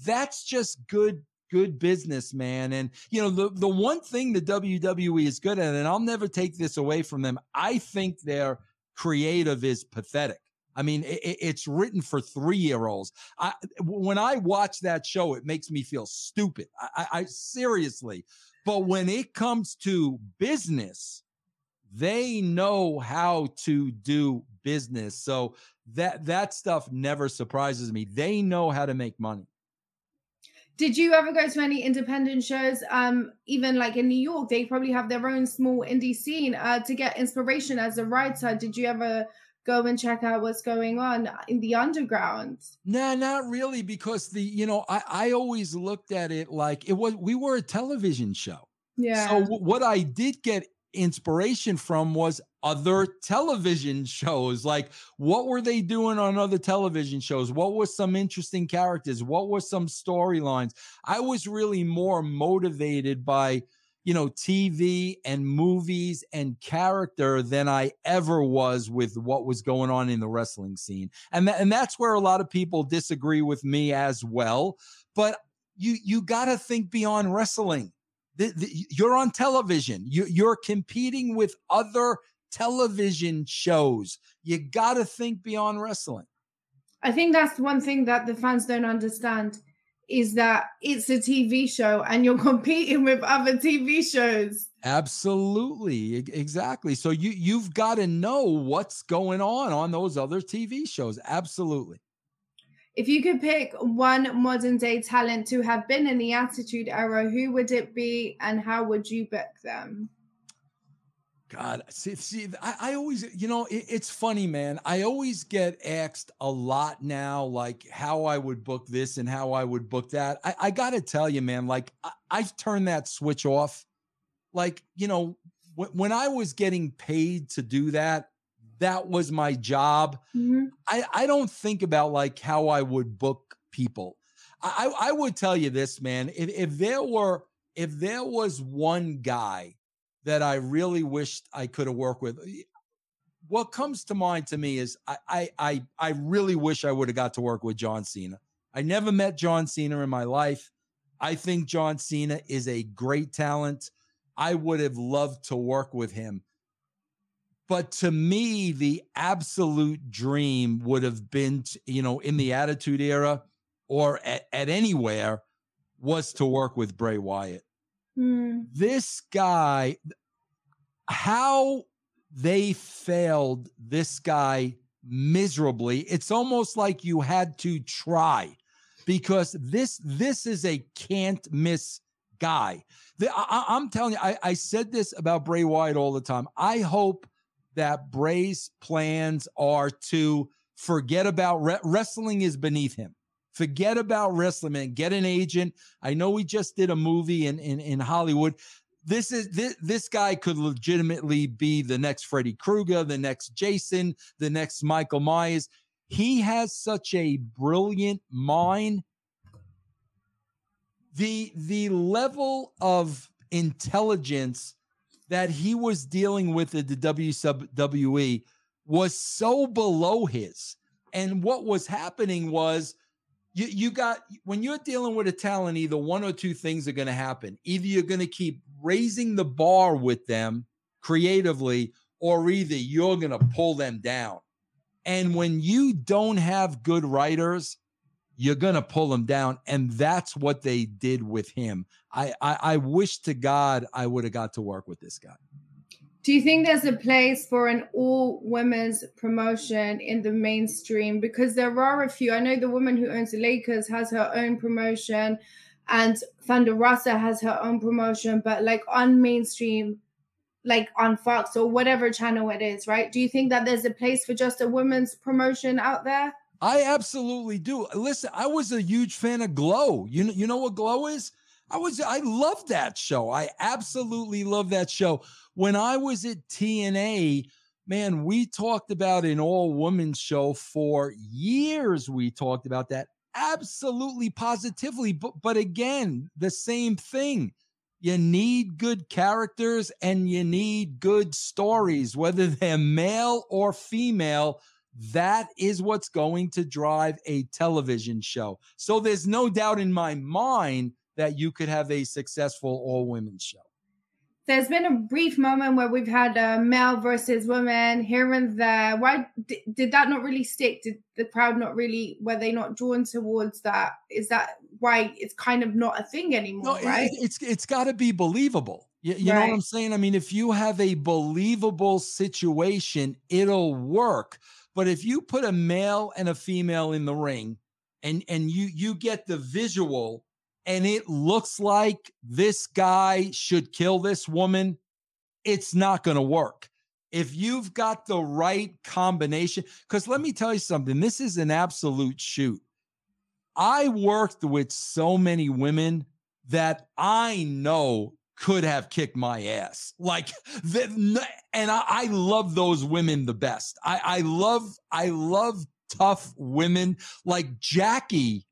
That's just good good business, man. And you know, the the one thing the WWE is good at, and I'll never take this away from them. I think their creative is pathetic. I mean, it, it's written for three year olds. I when I watch that show, it makes me feel stupid. I, I seriously. But when it comes to business, they know how to do business. So that that stuff never surprises me. They know how to make money. Did you ever go to any independent shows? Um, even like in New York, they probably have their own small indie scene. Uh, to get inspiration as a writer, did you ever go and check out what's going on in the underground? Nah, not really, because the you know I I always looked at it like it was we were a television show. Yeah. So w- what I did get inspiration from was other television shows. Like, what were they doing on other television shows? What were some interesting characters? What were some storylines? I was really more motivated by, you know, TV and movies and character than I ever was with what was going on in the wrestling scene. And, th- and that's where a lot of people disagree with me as well. But you you got to think beyond wrestling the, the, you're on television. You, you're competing with other television shows. You got to think beyond wrestling. I think that's one thing that the fans don't understand is that it's a TV show and you're competing with other TV shows. Absolutely, exactly. So you you've got to know what's going on on those other TV shows. Absolutely. If you could pick one modern day talent to have been in the Attitude Era, who would it be and how would you book them? God, see, see I, I always, you know, it, it's funny, man. I always get asked a lot now, like how I would book this and how I would book that. I, I got to tell you, man, like I, I've turned that switch off. Like, you know, when I was getting paid to do that, that was my job. Mm-hmm. I, I don't think about like how I would book people. I, I would tell you this, man. If, if there were, if there was one guy that I really wished I could have worked with, what comes to mind to me is I, I, I, I really wish I would have got to work with John Cena. I never met John Cena in my life. I think John Cena is a great talent. I would have loved to work with him. But to me, the absolute dream would have been, you know, in the Attitude Era or at, at anywhere was to work with Bray Wyatt. Mm. This guy, how they failed this guy miserably. It's almost like you had to try because this this is a can't miss guy. The, I, am telling you, I, I said this about Bray Wyatt all the time. I hope that Bray's plans are to forget about re- wrestling is beneath him. Forget about wrestling and get an agent. I know we just did a movie in, in, in Hollywood. This is this, this guy could legitimately be the next Freddy Krueger, the next Jason, the next Michael Myers. He has such a brilliant mind. The the level of intelligence that he was dealing with at the WWE was so below his. And what was happening was you, you got when you're dealing with a talent, either one or two things are going to happen. Either you're going to keep raising the bar with them creatively, or either you're going to pull them down. And when you don't have good writers, you're going to pull him down. And that's what they did with him. I, I, I wish to God I would have got to work with this guy. Do you think there's a place for an all women's promotion in the mainstream? Because there are a few. I know the woman who owns the Lakers has her own promotion, and Thunder Rosa has her own promotion, but like on mainstream, like on Fox or whatever channel it is, right? Do you think that there's a place for just a women's promotion out there? I absolutely do. Listen, I was a huge fan of Glow. You know, you know what Glow is? I was I love that show. I absolutely love that show. When I was at TNA, man, we talked about an all woman show for years. We talked about that absolutely positively. But, but again, the same thing. You need good characters and you need good stories, whether they're male or female. That is what's going to drive a television show. So there's no doubt in my mind that you could have a successful all women show there's been a brief moment where we've had a male versus woman here and there. Why did, did that not really stick? Did the crowd not really were they not drawn towards that? Is that why it's kind of not a thing anymore? No, right? It, it's it's got to be believable. You, you right. know what I'm saying? I mean, if you have a believable situation, it'll work. But if you put a male and a female in the ring, and and you you get the visual and it looks like this guy should kill this woman, it's not going to work. If you've got the right combination, because let me tell you something, this is an absolute shoot. I worked with so many women that I know could have kicked my ass. Like, the, and I, I love those women the best. I, I love, I love tough women like Jackie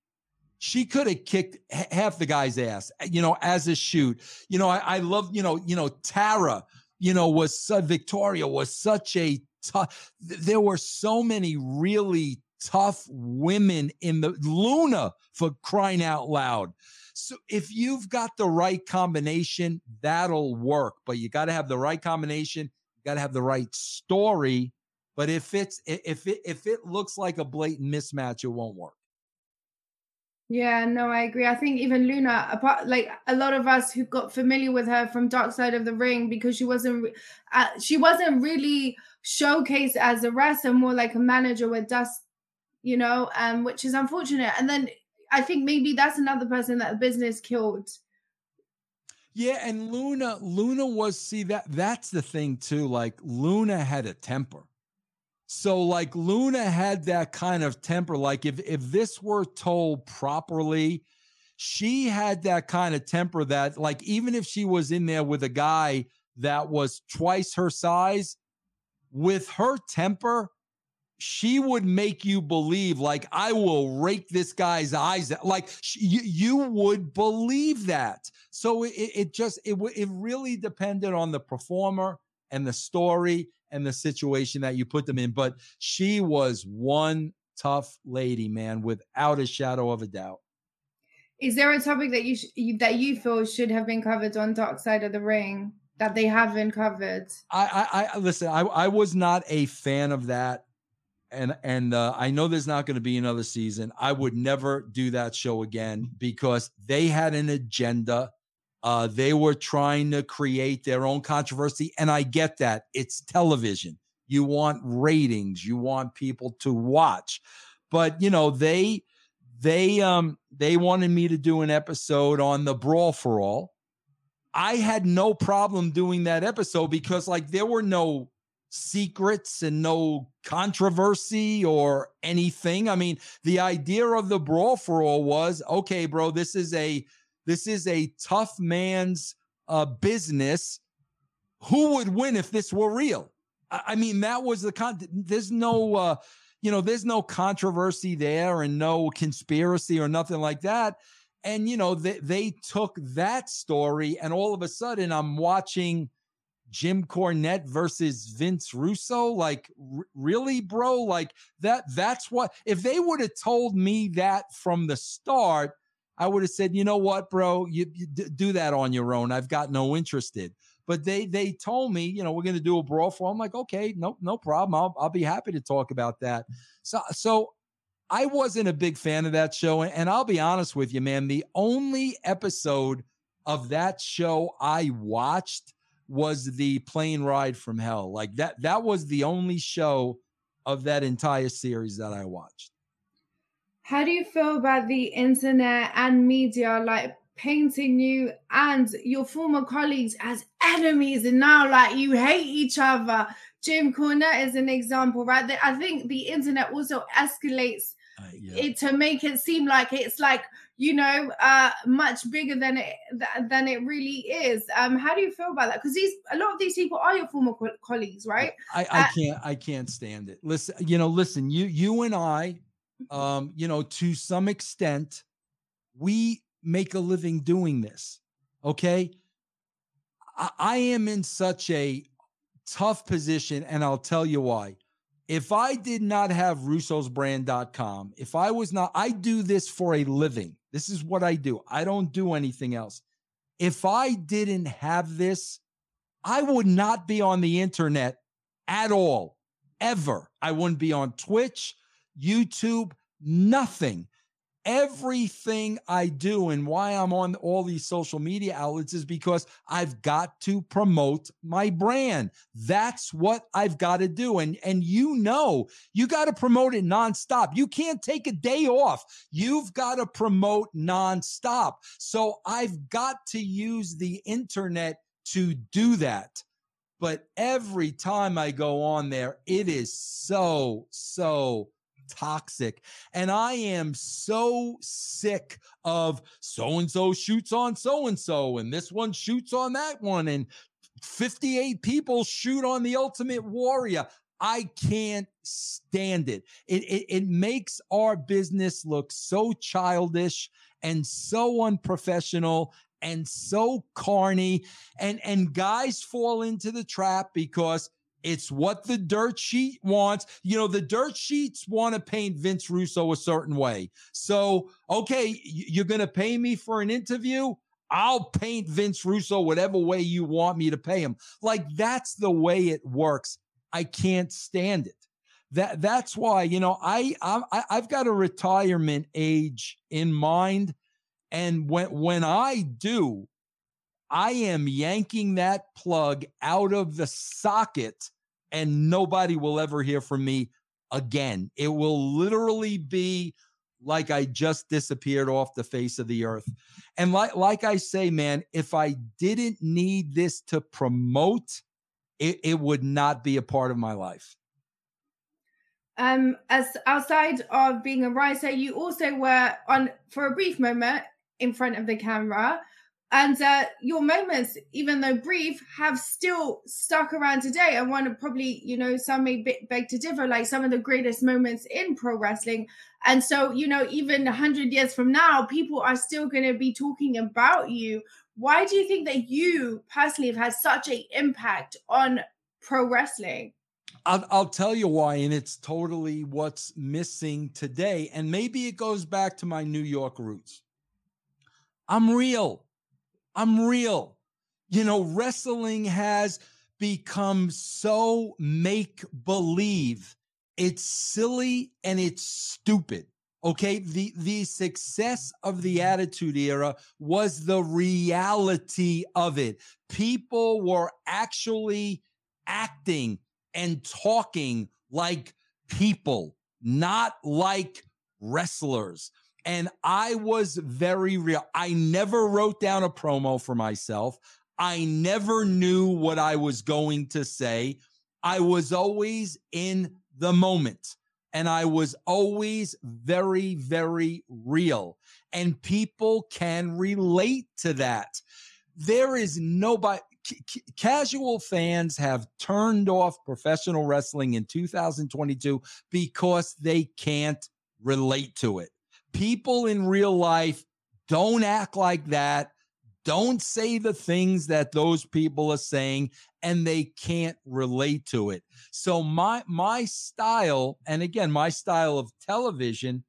she could have kicked half the guy's ass, you know, as a shoot. You know, I, I love, you know, you know, Tara, you know, was uh, Victoria was such a tough. There were so many really tough women in the Luna for crying out loud. So if you've got the right combination, that'll work. But you got to have the right combination. You got to have the right story. But if it's if it if it looks like a blatant mismatch, it won't work. Yeah, no, I agree. I think even Luna, apart like a lot of us who got familiar with her from Dark Side of the Ring because she wasn't, uh, she wasn't really showcased as a wrestler, more like a manager with Dust, you know, um, which is unfortunate. And then I think maybe that's another person that the business killed. Yeah, and Luna, Luna was see that that's the thing too. Like Luna had a temper. So like Luna had that kind of temper. Like if if this were told properly, she had that kind of temper that like even if she was in there with a guy that was twice her size, with her temper, she would make you believe like I will rake this guy's eyes out. Like she, you, you would believe that. So it, it just it it really depended on the performer and the story and the situation that you put them in. But she was one tough lady, man, without a shadow of a doubt. Is there a topic that you sh- that you feel should have been covered on Dark Side of the Ring that they haven't covered? I I, I listen. I I was not a fan of that, and and uh, I know there's not going to be another season. I would never do that show again because they had an agenda uh, they were trying to create their own controversy. And I get that. It's television. You want ratings, you want people to watch. But you know, they they um they wanted me to do an episode on the brawl for all. I had no problem doing that episode because like there were no secrets and no controversy or anything. I mean, the idea of the brawl for all was okay, bro, this is a this is a tough man's uh, business. Who would win if this were real? I, I mean, that was the con. There's no, uh, you know, there's no controversy there and no conspiracy or nothing like that. And you know, they they took that story, and all of a sudden, I'm watching. Jim Cornette versus Vince Russo. Like, r- really, bro? Like that, that's what, if they would have told me that from the start, I would have said, you know what, bro, you, you d- do that on your own. I've got no interest in. But they they told me, you know, we're going to do a brawl for. I'm like, okay, no no problem. I'll I'll be happy to talk about that. So so I wasn't a big fan of that show, and I'll be honest with you, man. The only episode of that show I watched was the plane ride from hell. Like that that was the only show of that entire series that I watched. How do you feel about the internet and media like painting you and your former colleagues as enemies and now like you hate each other? Jim Cornette is an example, right? I think the internet also escalates uh, yeah. it to make it seem like it's like you know uh much bigger than it than it really is. Um how do you feel about that? Because these a lot of these people are your former co- colleagues right? I, I uh, can't i can't stand it. Listen you know listen you you and i mm-hmm. um you know to some extent we make a living doing this okay? I, I am in such a tough position and i'll tell you why if I did not have russosbrand.com, if I was not, I do this for a living. This is what I do. I don't do anything else. If I didn't have this, I would not be on the internet at all, ever. I wouldn't be on Twitch, YouTube, nothing everything I do and why I'm on all these social media outlets is because I've got to promote my brand. That's what I've got to do. And, and you know, you got to promote it nonstop. You can't take a day off. You've got to promote nonstop. So I've got to use the internet to do that. But every time I go on there, it is so, so toxic. And I am so sick of so and so shoots on so and so, and this one shoots on that one, and 58 people shoot on the Ultimate Warrior. I can't stand it. It, it. it makes our business look so childish and so unprofessional and so carny. And, and guys fall into the trap because it's what the dirt sheet wants. You know, the dirt sheets want to paint Vince Russo a certain way. So, okay, you're going to pay me for an interview. I'll paint Vince Russo whatever way you want me to pay him. Like that's the way it works. I can't stand it. That that's why you know I I I've got a retirement age in mind, and when when I do, I am yanking that plug out of the socket and nobody will ever hear from me again. It will literally be like I just disappeared off the face of the earth. And like like I say, man, if I didn't need this to promote, it, it would not be a part of my life. Um, as outside of being a writer, you also were on for a brief moment in front of the camera. And uh, your moments, even though brief, have still stuck around today. And one of probably, you know, some may beg to differ, like some of the greatest moments in pro wrestling. And so, you know, even 100 years from now, people are still going to be talking about you. Why do you think that you personally have had such an impact on pro wrestling? I'll, I'll tell you why, and it's totally what's missing today. And maybe it goes back to my New York roots. I'm real. I'm real. You know, wrestling has become so make believe. It's silly and it's stupid. Okay, the the success of the Attitude Era was the reality of it. People were actually acting and talking like people, not like wrestlers. And I was very real. I never wrote down a promo for myself. I never knew what I was going to say. I was always in the moment and I was always very, very real. And people can relate to that. There is nobody, c- casual fans have turned off professional wrestling in 2022 because they can't relate to it people in real life don't act like that, don't say the things that those people are saying, and they can't relate to it. So my my style, and again, my style of television,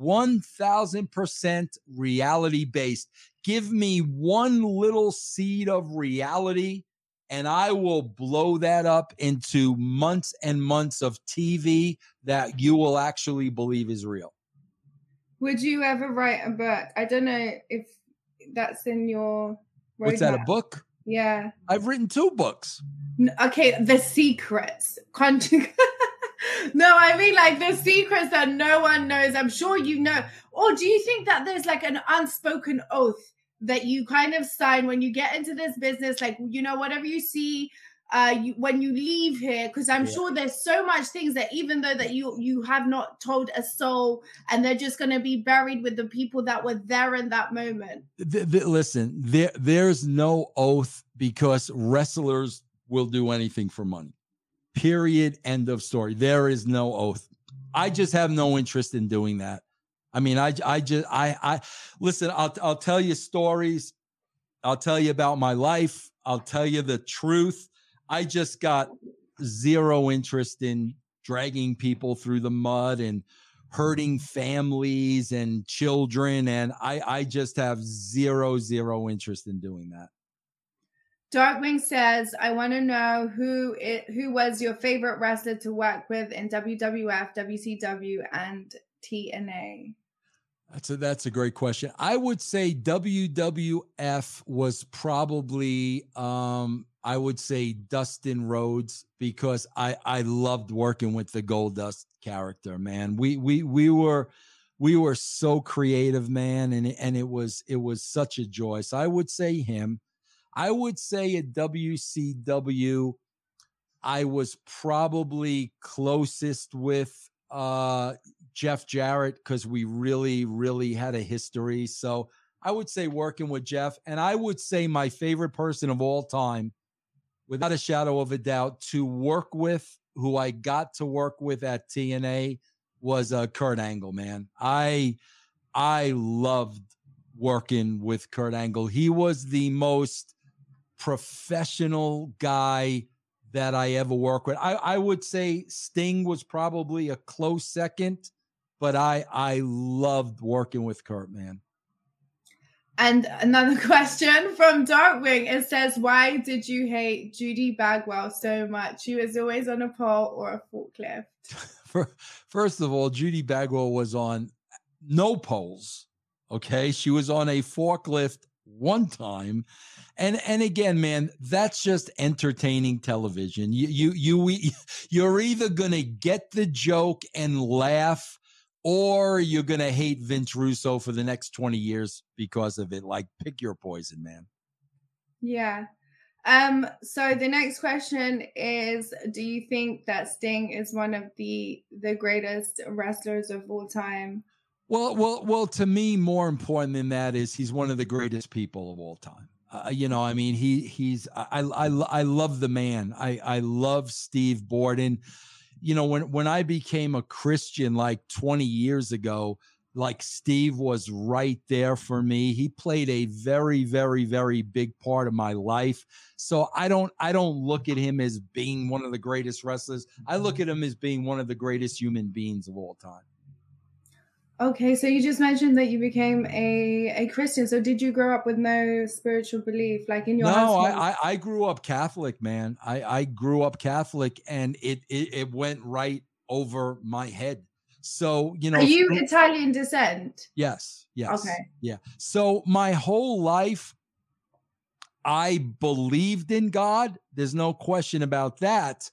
1000% reality based. Give me one little seed of reality and I will blow that up into months and months of TV that you will actually believe is real. Would you ever write a book? I don't know if that's in your. Roadmap. What's that? A book? Yeah. I've written two books. Okay, the secrets. no, I mean like the secrets that no one knows. I'm sure you know. Or do you think that there's like an unspoken oath that you kind of sign when you get into this business? Like, you know, whatever you see uh you, when you leave here because i'm Yeah. sure there's so much things that even though that you you have not told a soul and they're just going to be buried with the people that were there in that moment Th- th- listen, there there's no oath because wrestlers will do anything for money. Period. End of story. There is no oath. I just have no interest in doing that. I mean, I I just I I listen. I'll I'll tell you stories. I'll tell you about my life. I'll tell you the truth. I just got zero interest in dragging people through the mud and hurting families and children and i i just have zero zero interest in doing that. Darkwing says i want to know who it who was your favorite wrestler to work with in wwf wcw and tna that's a that's a great question. I would say wwf was probably um i would say dustin rhodes because i i loved working with the gold dust character man. We we we were we were so creative man and and it was it was such a joy. So i would say him. I would say at wcw i was probably closest with uh jeff jarrett because we really really had a history. So i would say working with jeff and i would say my favorite person of all time without a shadow of a doubt to work with who i got to work with at tna was uh, Kurt Angle, man. I I loved working with Kurt Angle. He was the most professional guy that I ever worked with. I, I would say Sting was probably a close second, but I I loved working with Kurt, man. And another question from Darkwing. It says, Why did you hate Judy Bagwell so much? She was always on a pole or a forklift. First of all, Judy Bagwell was on no poles. Okay. She was on a forklift one time. And and again, man, that's just entertaining television. You you you you're either gonna get the joke and laugh or you're going to hate Vince Russo for the next 20 years because of it. Like, pick your poison, man. Yeah. Um, so the next question is do you think that Sting is one of the the greatest wrestlers of all time? Well, well, well, to me, more important than that is he's one of the greatest people of all time. Uh, you know, I mean, he he's I I I love the man. I I love Steve Borden you know when when i became a christian like 20 years ago like steve was right there for me. He played a very very very big part of my life. So i don't i don't look at him as being one of the greatest wrestlers. I look mm-hmm. at him as being one of the greatest human beings of all time Okay, so you just mentioned that you became a a Christian. So did you grow up with no spiritual belief, like in your? No, I, I, I grew up Catholic, man. I I grew up Catholic, and it it, it went right over my head. So you know, are you Italian descent? Yes, yes, okay, yeah. So my whole life, I believed in God. There's no question about that,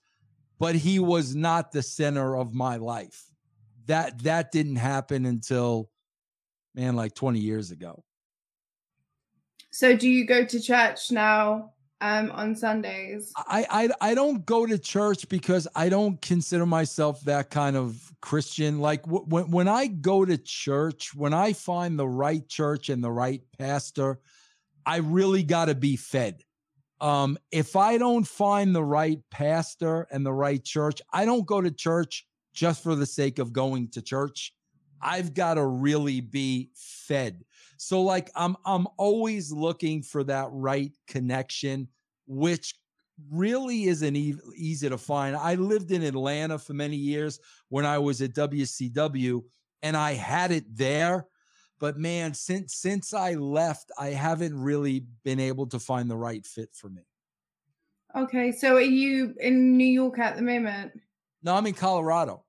but He was not the center of my life that that didn't happen until man like 20 years ago. So do you go to church now um on sundays? I, I i don't go to church because i don't consider myself that kind of christian. Like w- when, when i go to church when i find the right church and the right pastor i really got to be fed. Um if i don't find the right pastor and the right church i don't go to church just for the sake of going to church. I've got to really be fed. So like I'm I'm always looking for that right connection which really isn't easy to find. I lived in Atlanta for many years when I was at WCW and I had it there, but man, since since I left, I haven't really been able to find the right fit for me. Okay, so are you in New York at the moment? No, I'm in Colorado.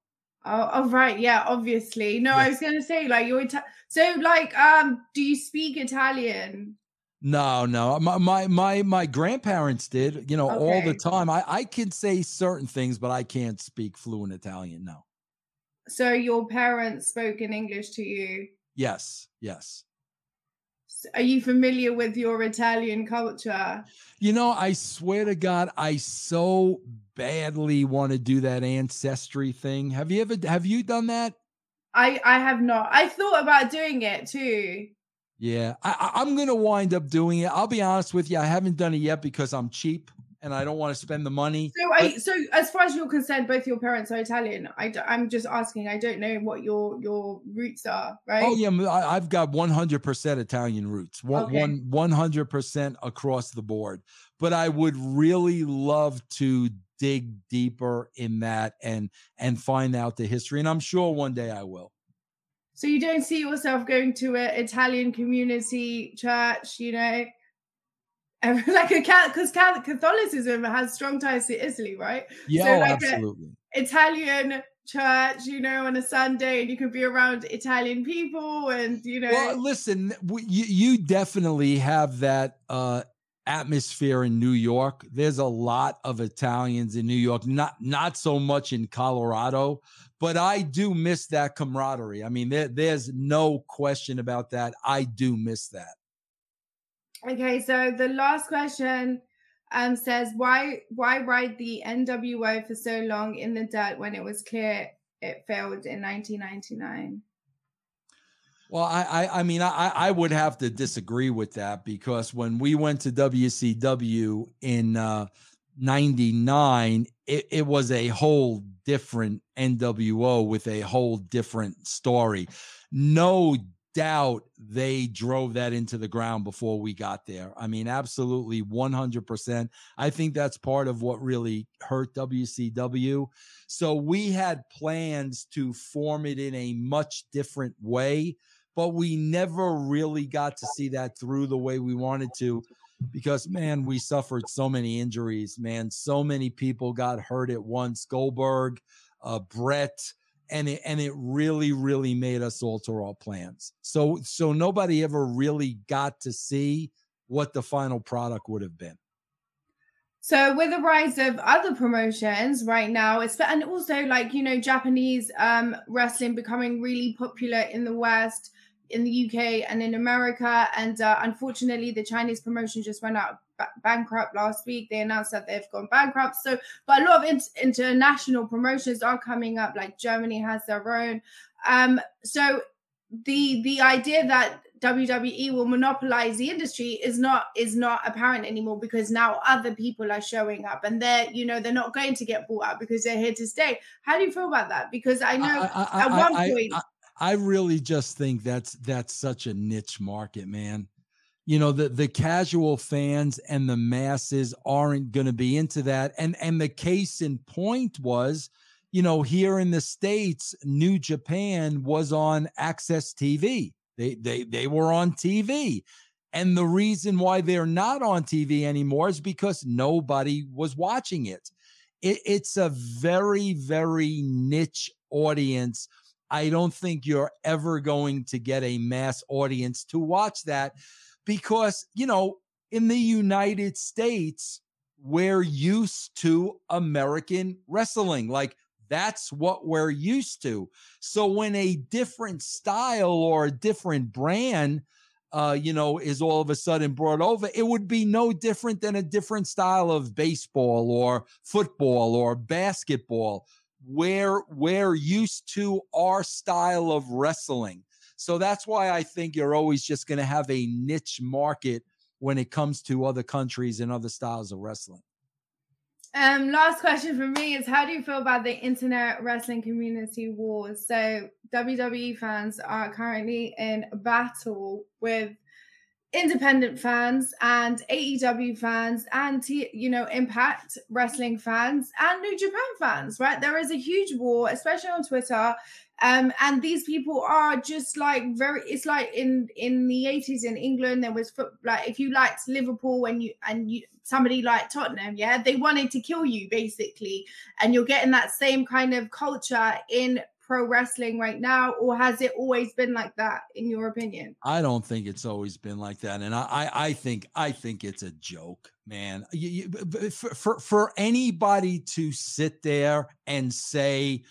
Oh, oh right, yeah, obviously. No, yeah. I was gonna say like you're Ita- so like um, do you speak Italian? No, no. My my my, my grandparents did, you know, okay. all the time. I I can say certain things, but I can't speak fluent Italian. No. So your parents spoke in English to you? Yes, yes. Are you familiar with your Italian culture? You know, I swear to God, I so badly want to do that ancestry thing. Have you ever have you done that? I I have not. I thought about doing it too. Yeah, I, I'm going to wind up doing it. I'll be honest with you, I haven't done it yet because I'm cheap and I don't want to spend the money. So, I, so as far as you're concerned, both your parents are Italian. I, am just asking. I don't know what your your roots are, right? Oh yeah, I, have got 100% Italian roots. One, okay. one 100% across the board. But I would really love to dig deeper in that and and find out the history. And I'm sure one day I will. So you don't see yourself going to an Italian community church, you know? like a because Catholicism has strong ties to Italy, right? Yeah, so like absolutely. Italian church, you know, on a Sunday, and you can be around Italian people, and you know. Well, listen, you you definitely have that uh atmosphere in New York. There's a lot of Italians in New York, not not so much in Colorado, but I do miss that camaraderie. I mean, there, there's no question about that. I do miss that. Okay, so the last question um, says why why ride the NWO for so long in the dirt when it was clear it failed in 1999? Well, I, I, I mean, I, I would have to disagree with that because when we went to WCW in uh, '99, it, it was a whole different NWO with a whole different story. No doubt they drove that into the ground before we got there. I mean, absolutely 100%. I think that's part of what really hurt WCW. So we had plans to form it in a much different way, but we never really got to see that through the way we wanted to because man, we suffered so many injuries, man. So many people got hurt at once. Goldberg, uh, Bret, and it and it really really made us alter our plans so so nobody ever really got to see what the final product would have been so with the rise of other promotions right now it's and also like you know japanese um wrestling becoming really popular in the west in the uk and in america and uh, unfortunately the chinese promotion just went out bankrupt last week. They announced that they've gone bankrupt. So, but a lot of in- international promotions are coming up. Like Germany has their own. Um, so the the idea that WWE will monopolize the industry is not is not apparent anymore because now other people are showing up and they're you know they're not going to get bought out because they're here to stay. How do you feel about that? Because I know I, I, at I, one point. I really just think that's that's such a niche market, man you know the the casual fans and the masses aren't going to be into that and and the case in point was you know here in the states new japan was on AXS TV they they they were on tv and the reason why they're not on tv anymore is because nobody was watching it, it it's a very very niche audience. I don't think you're ever going to get a mass audience to watch that because, you know, in the United States, we're used to American wrestling. Like that's what we're used to. So when a different style or a different brand, uh, you know, is all of a sudden brought over, it would be no different than a different style of baseball or football or basketball. Where we're used to our style of wrestling. So that's why I think you're always just going to have a niche market when it comes to other countries and other styles of wrestling. Um, last question for me is how do you feel about the internet wrestling community wars? So WWE fans are currently in battle with independent fans and AEW fans and you know Impact Wrestling fans and New Japan fans, right? There is a huge war, especially on Twitter. Um, and these people are just like very it's like in in the 80s in England there was like if you liked Liverpool and you and you somebody like Tottenham, yeah, they wanted to kill you basically. And you're getting that same kind of culture in pro wrestling right now, or has it always been like that, in your opinion? I don't think it's always been like that, and I, I, I think, I think it's a joke, man. You, you, for, for for anybody to sit there and say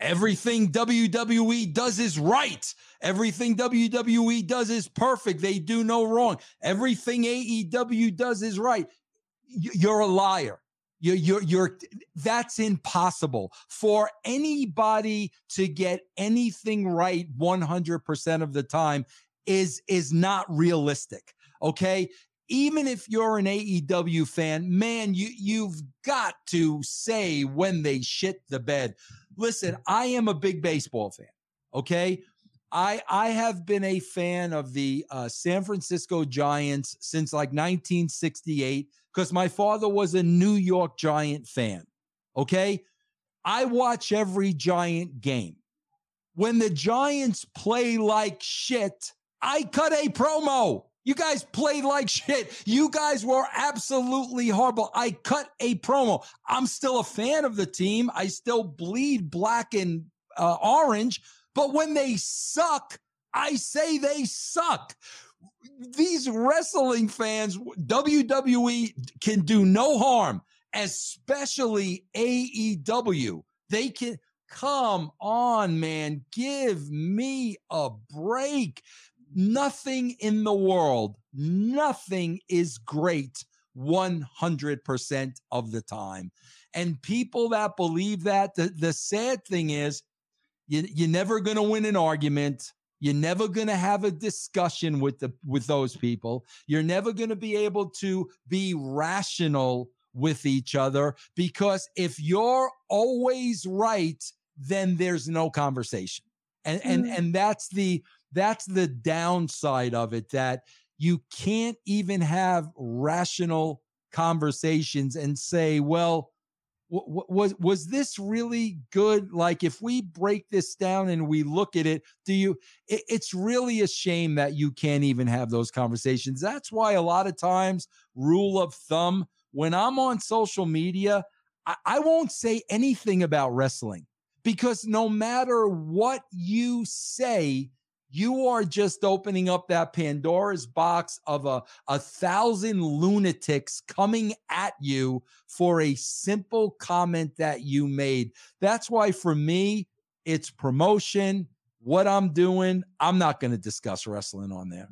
Everything WWE does is right. Everything WWE does is perfect. They do no wrong. Everything AEW does is right. You're a liar. You're, you're, you're, that's impossible for anybody to get anything right 100% of the time is, is not realistic. Okay. Even if you're an AEW fan, man, you, you've got to say when they shit the bed. Listen, I am a big baseball fan. Okay. I I have been a fan of the uh, San Francisco Giants since like 1968 because my father was a New York Giant fan. Okay, I watch every Giant game. When the Giants play like shit, I cut a promo. You guys played like shit. You guys were absolutely horrible. I cut a promo. I'm still a fan of the team. I still bleed black and uh, orange but when they suck, I say they suck. These wrestling fans, WWE can do no harm, especially AEW. They can come on, man. Give me a break. Nothing in the world, nothing is great 100% of the time. And people that believe that, the, the sad thing is, you, you're never going to win an argument. You're never going to have a discussion with the with those people. You're never going to be able to be rational with each other because if you're always right, then there's no conversation. And and mm. and that's the that's the downside of it that you can't even have rational conversations and say, well, was was this really good? Like if we break this down and we look at it do you it, it's really a shame that you can't even have those conversations. That's why a lot of times rule of thumb when i'm on social media I, I won't say anything about wrestling because no matter what you say you are just opening up that Pandora's box of a, a thousand lunatics coming at you for a simple comment that you made. That's why, for me, it's promotion, what I'm doing. I'm not going to discuss wrestling on there.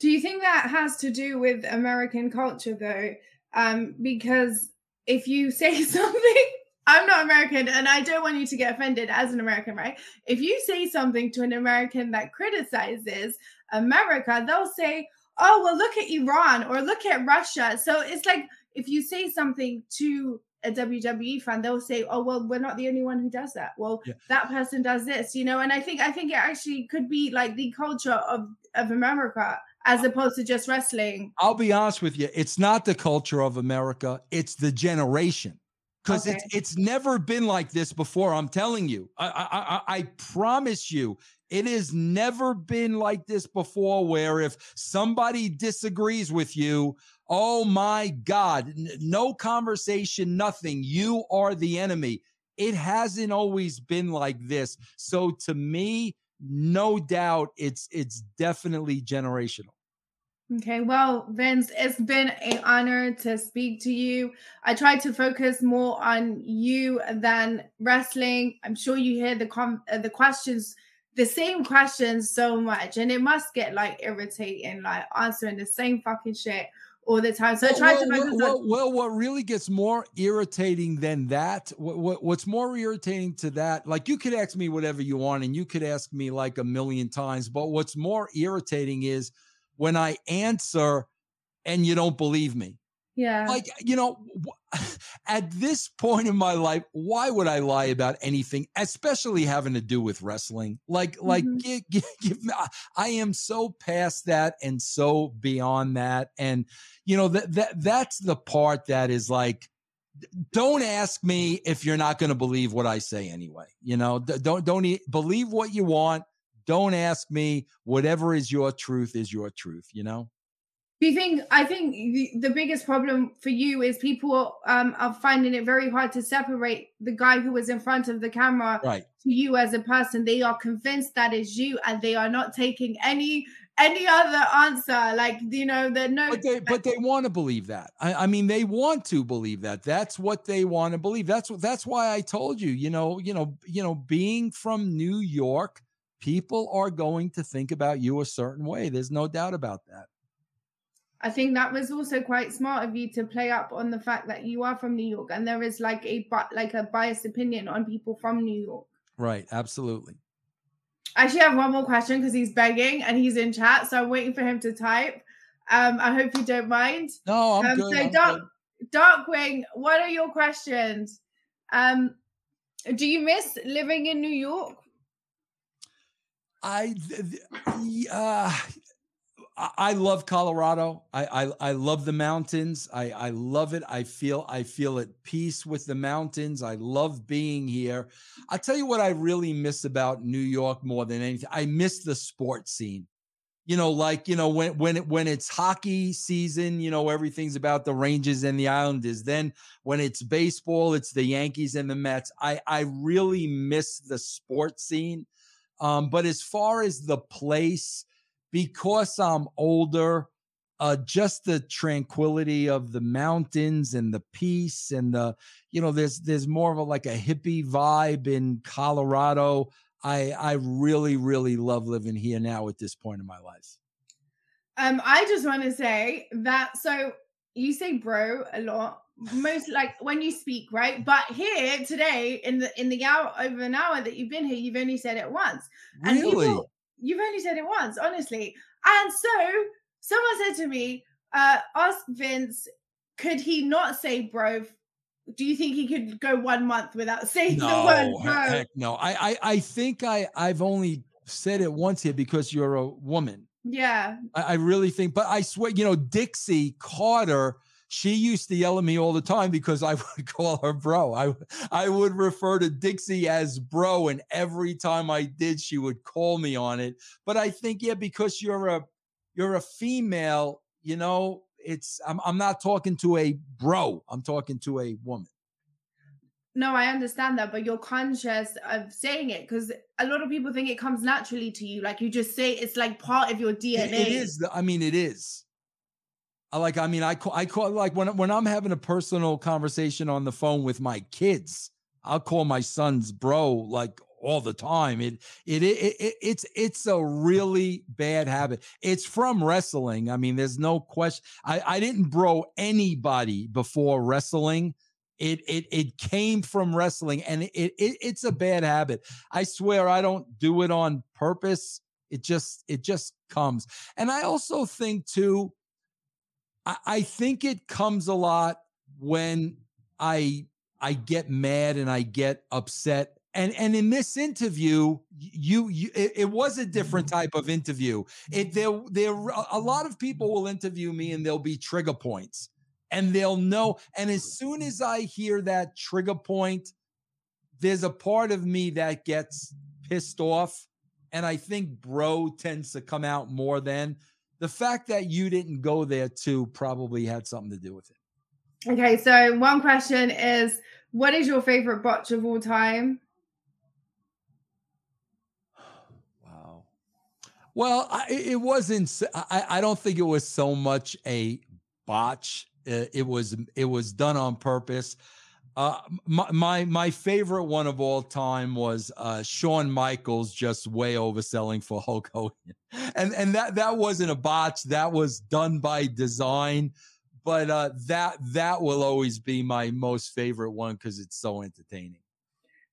Do you think that has to do with American culture, though? Um, because if you say something I'm not American and I don't want you to get offended as an American, right? If you say something to an American that criticizes America, they'll say, oh, well, look at Iran or look at Russia. So it's like if you say something to a WWE fan, they'll say, "Oh, well, we're not the only one who does that. Well, yeah. that person does this, you know." And I think I think it actually could be like the culture of of America as opposed to just wrestling. I'll be honest with you, it's not the culture of America; it's the generation because okay. it's it's never been like this before. I'm telling you, I, I I promise you, it has never been like this before. Where if somebody disagrees with you, oh my God, n- no conversation, nothing. You are the enemy. It hasn't always been like this. So to me, no doubt, it's it's definitely generational. Okay, well, Vince, it's been an honor to speak to you. I try to focus more on you than wrestling. I'm sure you hear the com- uh, the questions, the same questions so much, and it must get like irritating, like answering the same fucking shit all the time. So well, I try well, to focus well, on- well, what really gets more irritating than that, what, what, what's more irritating to that, like you could ask me whatever you want, and you could ask me like a million times, but what's more irritating is when I answer and you don't believe me. Yeah. Like, you know, at this point in my life, why would I lie about anything, especially having to do with wrestling? Like, mm-hmm. like, give, give, give me, I am so past that and so beyond that. And, you know, that, that, that's the part that is like, don't ask me if you're not going to believe what I say anyway. You know, don't, don't believe what you want don't ask me. Whatever is your truth is your truth, you know? Do you think? I think the, the biggest problem for you is people um, are finding it very hard to separate the guy who was in front of the camera right. to you as a person. They are convinced that is you, and they are not taking any any other answer. Like, you know, the no. But they, but they want to believe that. I, I mean, they want to believe that. That's what they want to believe. That's what. That's why I told you. You know. You know. You know. Being from New York, people are going to think about you a certain way. There's no doubt about that. I think that was also quite smart of you to play up on the fact that you are from New York and there is like a like a biased opinion on people from New York. Right, absolutely. I actually have one more question because he's begging and he's in chat, so I'm waiting for him to type. Um, I hope you don't mind. No, I'm um, good. So, I'm Dark, good. Darkwing, what are your questions? Um, do you miss living in New York? I, uh, I love Colorado. I, I, I love the mountains. I I love it. I feel I feel at peace with the mountains. I love being here. I'll tell you what I really miss about New York more than anything. I miss the sports scene. You know, like you know when when it when it's hockey season, you know everything's about the Rangers and the Islanders. Then when it's baseball, it's the Yankees and the Mets. I I really miss the sports scene. Um, but as far as the place because I'm older, uh, just the tranquility of the mountains and the peace and the, you know, there's there's more of a like a hippie vibe in Colorado. I I really really love living here now at this point in my life. Um, I just want to say that so you say bro a lot most like when you speak right but here today in the in the hour over an hour that you've been here you've only said it once really? and people You've only said it once, honestly. And so someone said to me, uh, ask Vince, could he not say bro? Do you think he could go one month without saying no, the word bro? Heck no. I, I I think I I've only said it once here because you're a woman. Yeah. I, I really think, but I swear, you know, Dixie Carter she used to yell at me all the time because I would call her bro. I I would refer to Dixie as bro, and every time I did, she would call me on it. But I think yeah, because you're a you're a female, you know, it's I'm I'm not talking to a bro. I'm talking to a woman. No, I understand that, but you're conscious of saying it because a lot of people think it comes naturally to you. Like you just say it's like part of your DNA. it, it is. I mean, it is. Like, I mean, I call, I call like when when I'm having a personal conversation on the phone with my kids, I'll call my sons bro like all the time. It, it it it it's it's a really bad habit. It's from wrestling. I mean, there's no question. I I didn't bro anybody before wrestling. It it it came from wrestling, and it, it it's a bad habit. I swear, I don't do it on purpose. It just it just comes. And I also think too I, I think it comes a lot when I I get mad and I get upset. And and in this interview, you, you it, it, was a different mm-hmm. type of interview. It there there a lot of people will interview me and there'll be trigger points, and they'll know. And as soon as I hear that trigger point, there's a part of me that gets pissed off, and I think bro tends to come out more than the fact that you didn't go there too probably had something to do with it. Okay, so one question is what is your favorite botch of all time? Wow. Well, I, it wasn't. I, I don't think it was so much a botch. It was it was done on purpose. Uh, my, my, my favorite one of all time was uh, Shawn Michaels just way overselling for Hulk Hogan, and and that that wasn't a botch. That was done by design. But uh, that that will always be my most favorite one because it's so entertaining.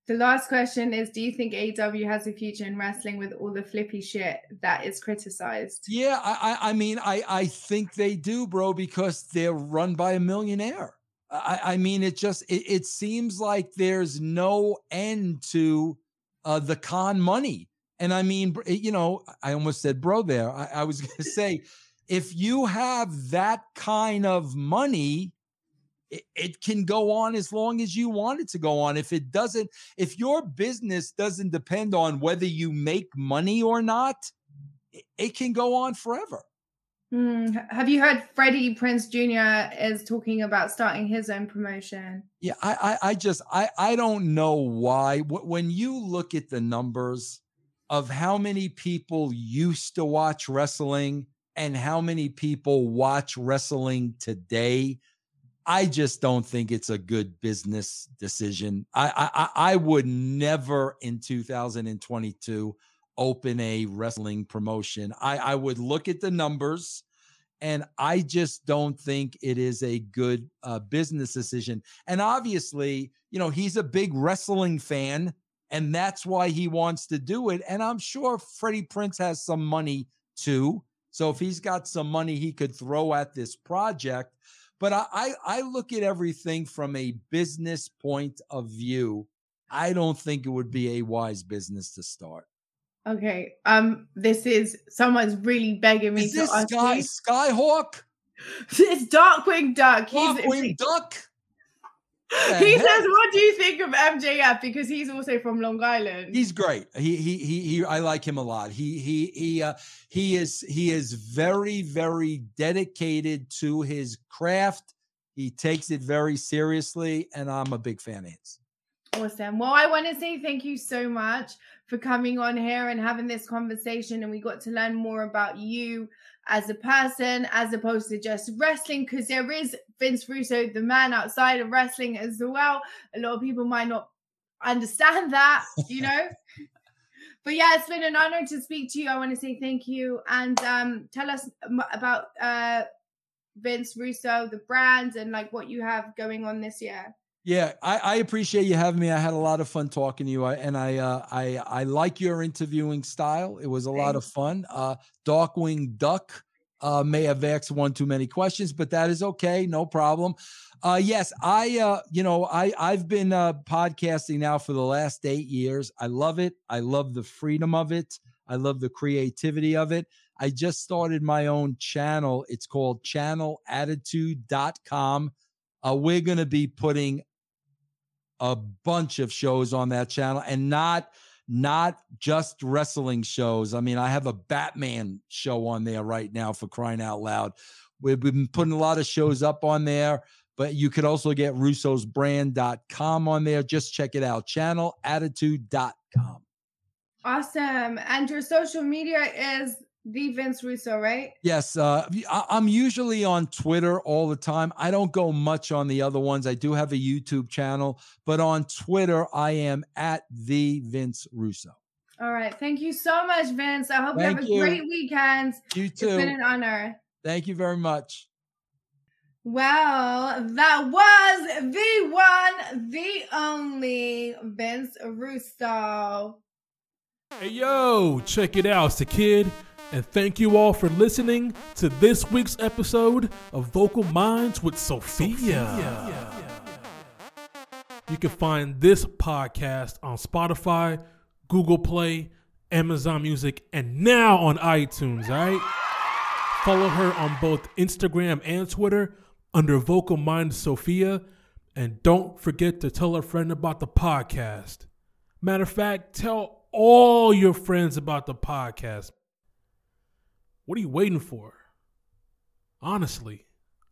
The last question is: Do you think AEW has a future in wrestling with all the flippy shit that is criticized? Yeah, I I mean I I think they do, bro, because they're run by a millionaire. I, I mean, it just it, it, seems like there's no end to uh, the Khan money. And I mean, you know, I almost said bro there. I, I was going to say, if you have that kind of money, it, it can go on as long as you want it to go on. If it doesn't, if your business doesn't depend on whether you make money or not, it, it can go on forever. Mm, have you heard Freddie Prinze Jr. is talking about starting his own promotion? Yeah, I, I, I just, I, I don't know why. When you look at the numbers, of how many people used to watch wrestling and how many people watch wrestling today, I just don't think it's a good business decision. I I, I would never in 2022 open a wrestling promotion. I, I would look at the numbers and I just don't think it is a good uh, business decision. And obviously, you know, he's a big wrestling fan and that's why he wants to do it. And I'm sure Freddie Prinze has some money too. So if he's got some money he could throw at this project, but I, I, I look at everything from a business point of view. I don't think it would be a wise business to start. Okay. Um, this is someone's really begging me Is to this ask Sky you. Skyhawk? It's Darkwing Duck. He's, Darkwing Duck? He heck? says, "What do you think of MJF?" Because he's also from Long Island. He's great. He he he he. I like him a lot. He he he. Uh, he is he is very very dedicated to his craft. He takes it very seriously, and I'm a big fan of his. Awesome. Well, I want to say thank you so much for coming on here and having this conversation. And we got to learn more about you as a person, as opposed to just wrestling, because there is Vince Russo, the man outside of wrestling as well. A lot of people might not understand that, you know. but yeah, it's been an honor to speak to you. I want to say thank you and um, tell us about uh, Vince Russo, the brand, and like what you have going on this year. Yeah, I, I appreciate you having me. I had a lot of fun talking to you, I, and I uh, I I like your interviewing style. It was a lot of fun. Uh, Darkwing Duck uh, may have asked one too many questions, but that is okay, no problem. Uh, yes, I uh, you know I I've been uh, podcasting now for the last eight years. I love it. I love the freedom of it. I love the creativity of it. I just started my own channel. It's called channelattitude.com. Uh, we're going to be putting a bunch of shows on that channel and not not just wrestling shows. I mean, I have a Batman show on there right now for crying out loud. We've been putting a lot of shows up on there, but you could also get russosbrand.com on there. Just check it out. Channelattitude.com. Awesome. And your social media is the Vince Russo, right? Yes, uh, I- I'm usually on Twitter all the time. I don't go much on the other ones. I do have a YouTube channel, but on Twitter, I am at the Vince Russo. All right. Thank you so much, Vince. I hope Thank you have a you. great weekend. You too. It's been an honor. Thank you very much. Well, that was the one, the only Vince Russo. Hey yo, check it out, it's the kid, and thank you all for listening to this week's episode of Vocal Minds with Sophia. You can find this podcast on Spotify, Google Play, Amazon Music, and now on iTunes, all right? Follow her on both Instagram and Twitter under Vocal Mind Sophia, and don't forget to tell a friend about the podcast. Matter of fact, tell all your friends about the podcast. What are you waiting for? Honestly.